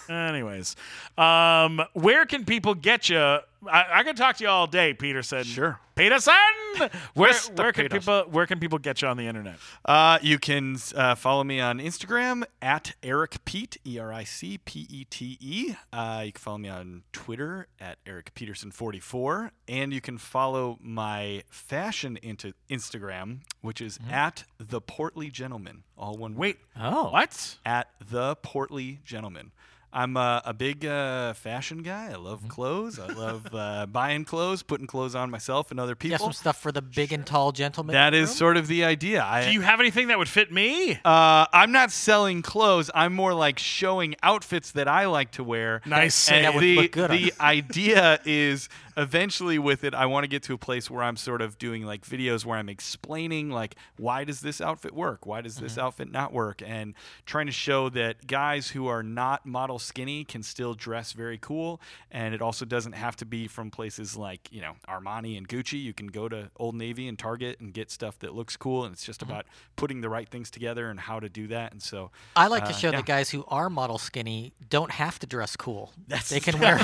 Anyways, um, where can people get you? I, I could talk to you all day, Petersen. Sure. Petersen. <laughs> Where where can Petersen. people where can people get you on the internet? Uh, you can uh, follow me on Instagram at Eric Pete, E R I C P E T E. Uh, you can follow me on Twitter at Eric Petersen44. And you can follow my fashion into Instagram, which is at The Portly Gentleman. All one word. Wait, Oh. what? At The Portly Gentleman. I'm uh, a big uh, fashion guy. I Mm-hmm. love clothes. I <laughs> love uh, buying clothes, putting clothes on myself and other You people. got some stuff for the big and tall gentleman. That in the is room? sort of the idea. I, Do you have anything that would fit me? uh, I'm not selling clothes. I'm more like showing outfits that I like to wear. Nice And that would the look good the you. <laughs> idea is eventually with it, I want to get to a place where I'm sort of doing like videos where I'm explaining like why does this outfit work? Why does Mm-hmm. this outfit not work? And trying to show that guys who are not model skinny can still dress very cool. And it also doesn't have to be from places like you know Armani and Gucci. You can go to Old Navy and Target and get stuff that looks cool. And it's just Mm-hmm. about putting the right things together and how to do that. And so I like to uh, show yeah. the guys who are model skinny don't have to dress cool. they can <laughs> wear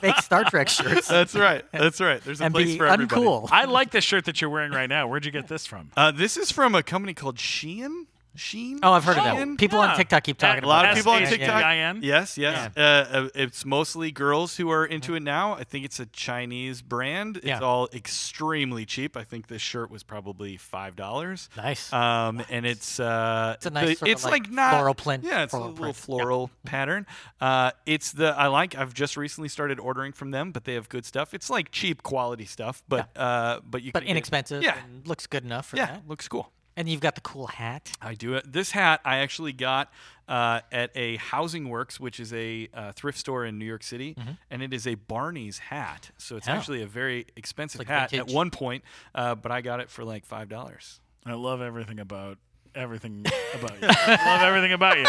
fake Star Trek shirts That's right. <laughs> That's right. There's a and place be for everybody. uncool. I like the shirt that you're wearing right now. Where'd you get this from? Uh, this is from a company called Shein. Sheen. Oh, I've heard of Shein? that. People Yeah. on TikTok keep talking A lot about of people on S H TikTok. I N? Yes, yes. Uh, uh, it's mostly girls who are into it now. I think it's a Chinese brand. It's Yeah. all extremely cheap. I think this shirt was probably five dollars. Nice. Um, and it's uh, It's a nice the- sort of it's like not floral print- Yeah, it's floral a little print. Yeah. floral pattern. Uh, it's the I like. I've just recently started ordering from them, but they have good stuff. It's like cheap quality stuff, but uh, but you but can get- inexpensive Yeah, and looks good enough for yeah, that. looks cool. And you've got the cool hat. I do it. This hat I actually got uh, at a Housing Works, which is a uh, thrift store in New York City, and it is a Barney's hat. So it's Oh. actually a very expensive Like hat vintage. at one point, uh, but I got it for like five dollars. I love everything about everything <laughs> about you. I love everything about you.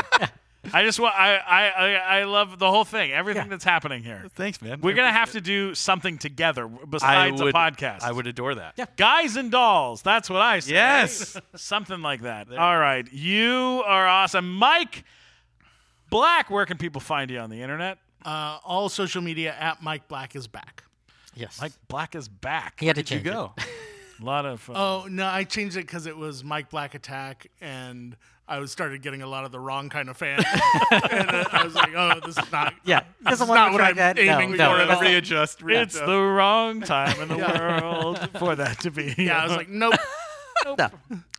I just want. I, I I I love the whole thing. Everything Yeah. that's happening here. Thanks, man. We're gonna have to do something together it. besides I would, a podcast. I would adore that. Yeah. Guys and dolls. That's what I say. Yes. <laughs> Something like that. All right. You are awesome. Mike Black, where can people find you on the internet? Uh, all social media at Mike Black is back. Yes. Mike Black is back. he had to Did you change it. go? A <laughs> lot of. Uh, Oh no, I changed it because it was Mike Black Attack, and I was started getting a lot of the wrong kind of fans. <laughs> and uh, I was like, oh, this is not. Yeah. this Doesn't is want not to what I'm that. aiming no, for no, no. all. Readjust. it's the wrong time in the <laughs> world for that to be. Yeah, I was like, nope. No.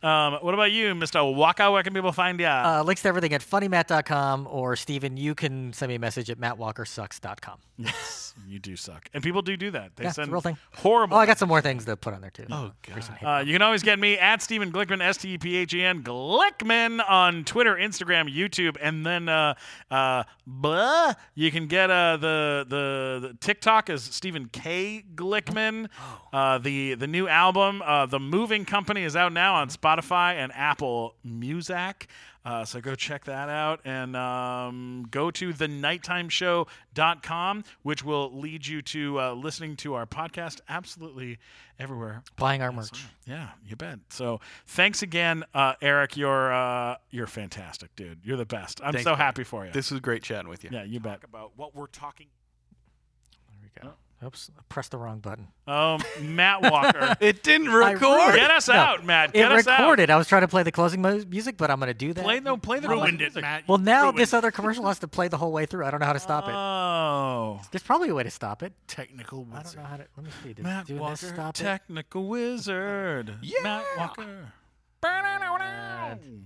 Um, what about you, Mr. Waka? Where can people find you? Uh, links to everything at funnymatt.com or Stephen, you can send me a message at mattwalkersucks.com. yes, you do suck, and people do do that. They Yeah, it's a send real thing. horrible. Oh, I got some more things to put on there too. Oh god. Uh, you can always get me at Stephen Glickman, S T E P H E N Glickman on Twitter, Instagram, YouTube, and then uh, uh, blah, you can get uh, the, the the TikTok is Stephen K Glickman. Uh, the the new album, uh, The Moving Company, is out now on Spotify and Apple Music. Uh, so go check that out and um, go to thenighttimeshow.com, which will lead you to uh, listening to our podcast absolutely everywhere Buying our merch. yeah, you bet. So thanks again, uh, Eric. You're uh, you're fantastic, dude. You're the best. I'm Thanks, so buddy. happy for you. This was great chatting with you. yeah, you bet. About what we're talking. Oops, I pressed the wrong button. Um, Matt Walker, <laughs> It didn't record. really- get us No, out, Matt. It Get us out. recorded. I was trying to play the closing mu- music, but I'm going to do that. Play no, play the Ruined it. Matt. well, now Ruined this other commercial has to play the whole way through. I don't know how to stop it. Oh, There's probably a way to stop it. technical I don't wizard. know how to. Let me see. Did Matt Walker, this stop it? technical wizard. Matt Walker.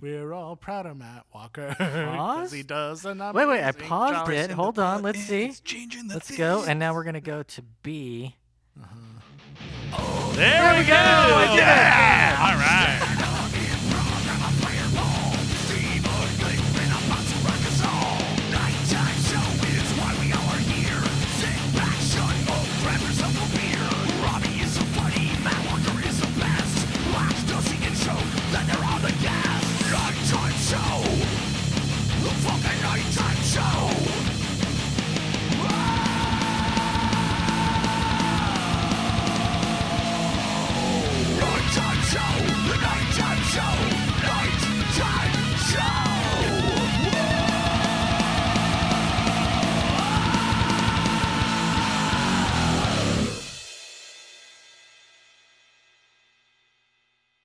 We're all proud of Matt Walker. Pause? <laughs> 'cause he does an Wait, wait. I paused it. Hold on. Let's see. Changing the Let's go. And now we're going to go to B. Uh-huh. There we go. Yeah. All right.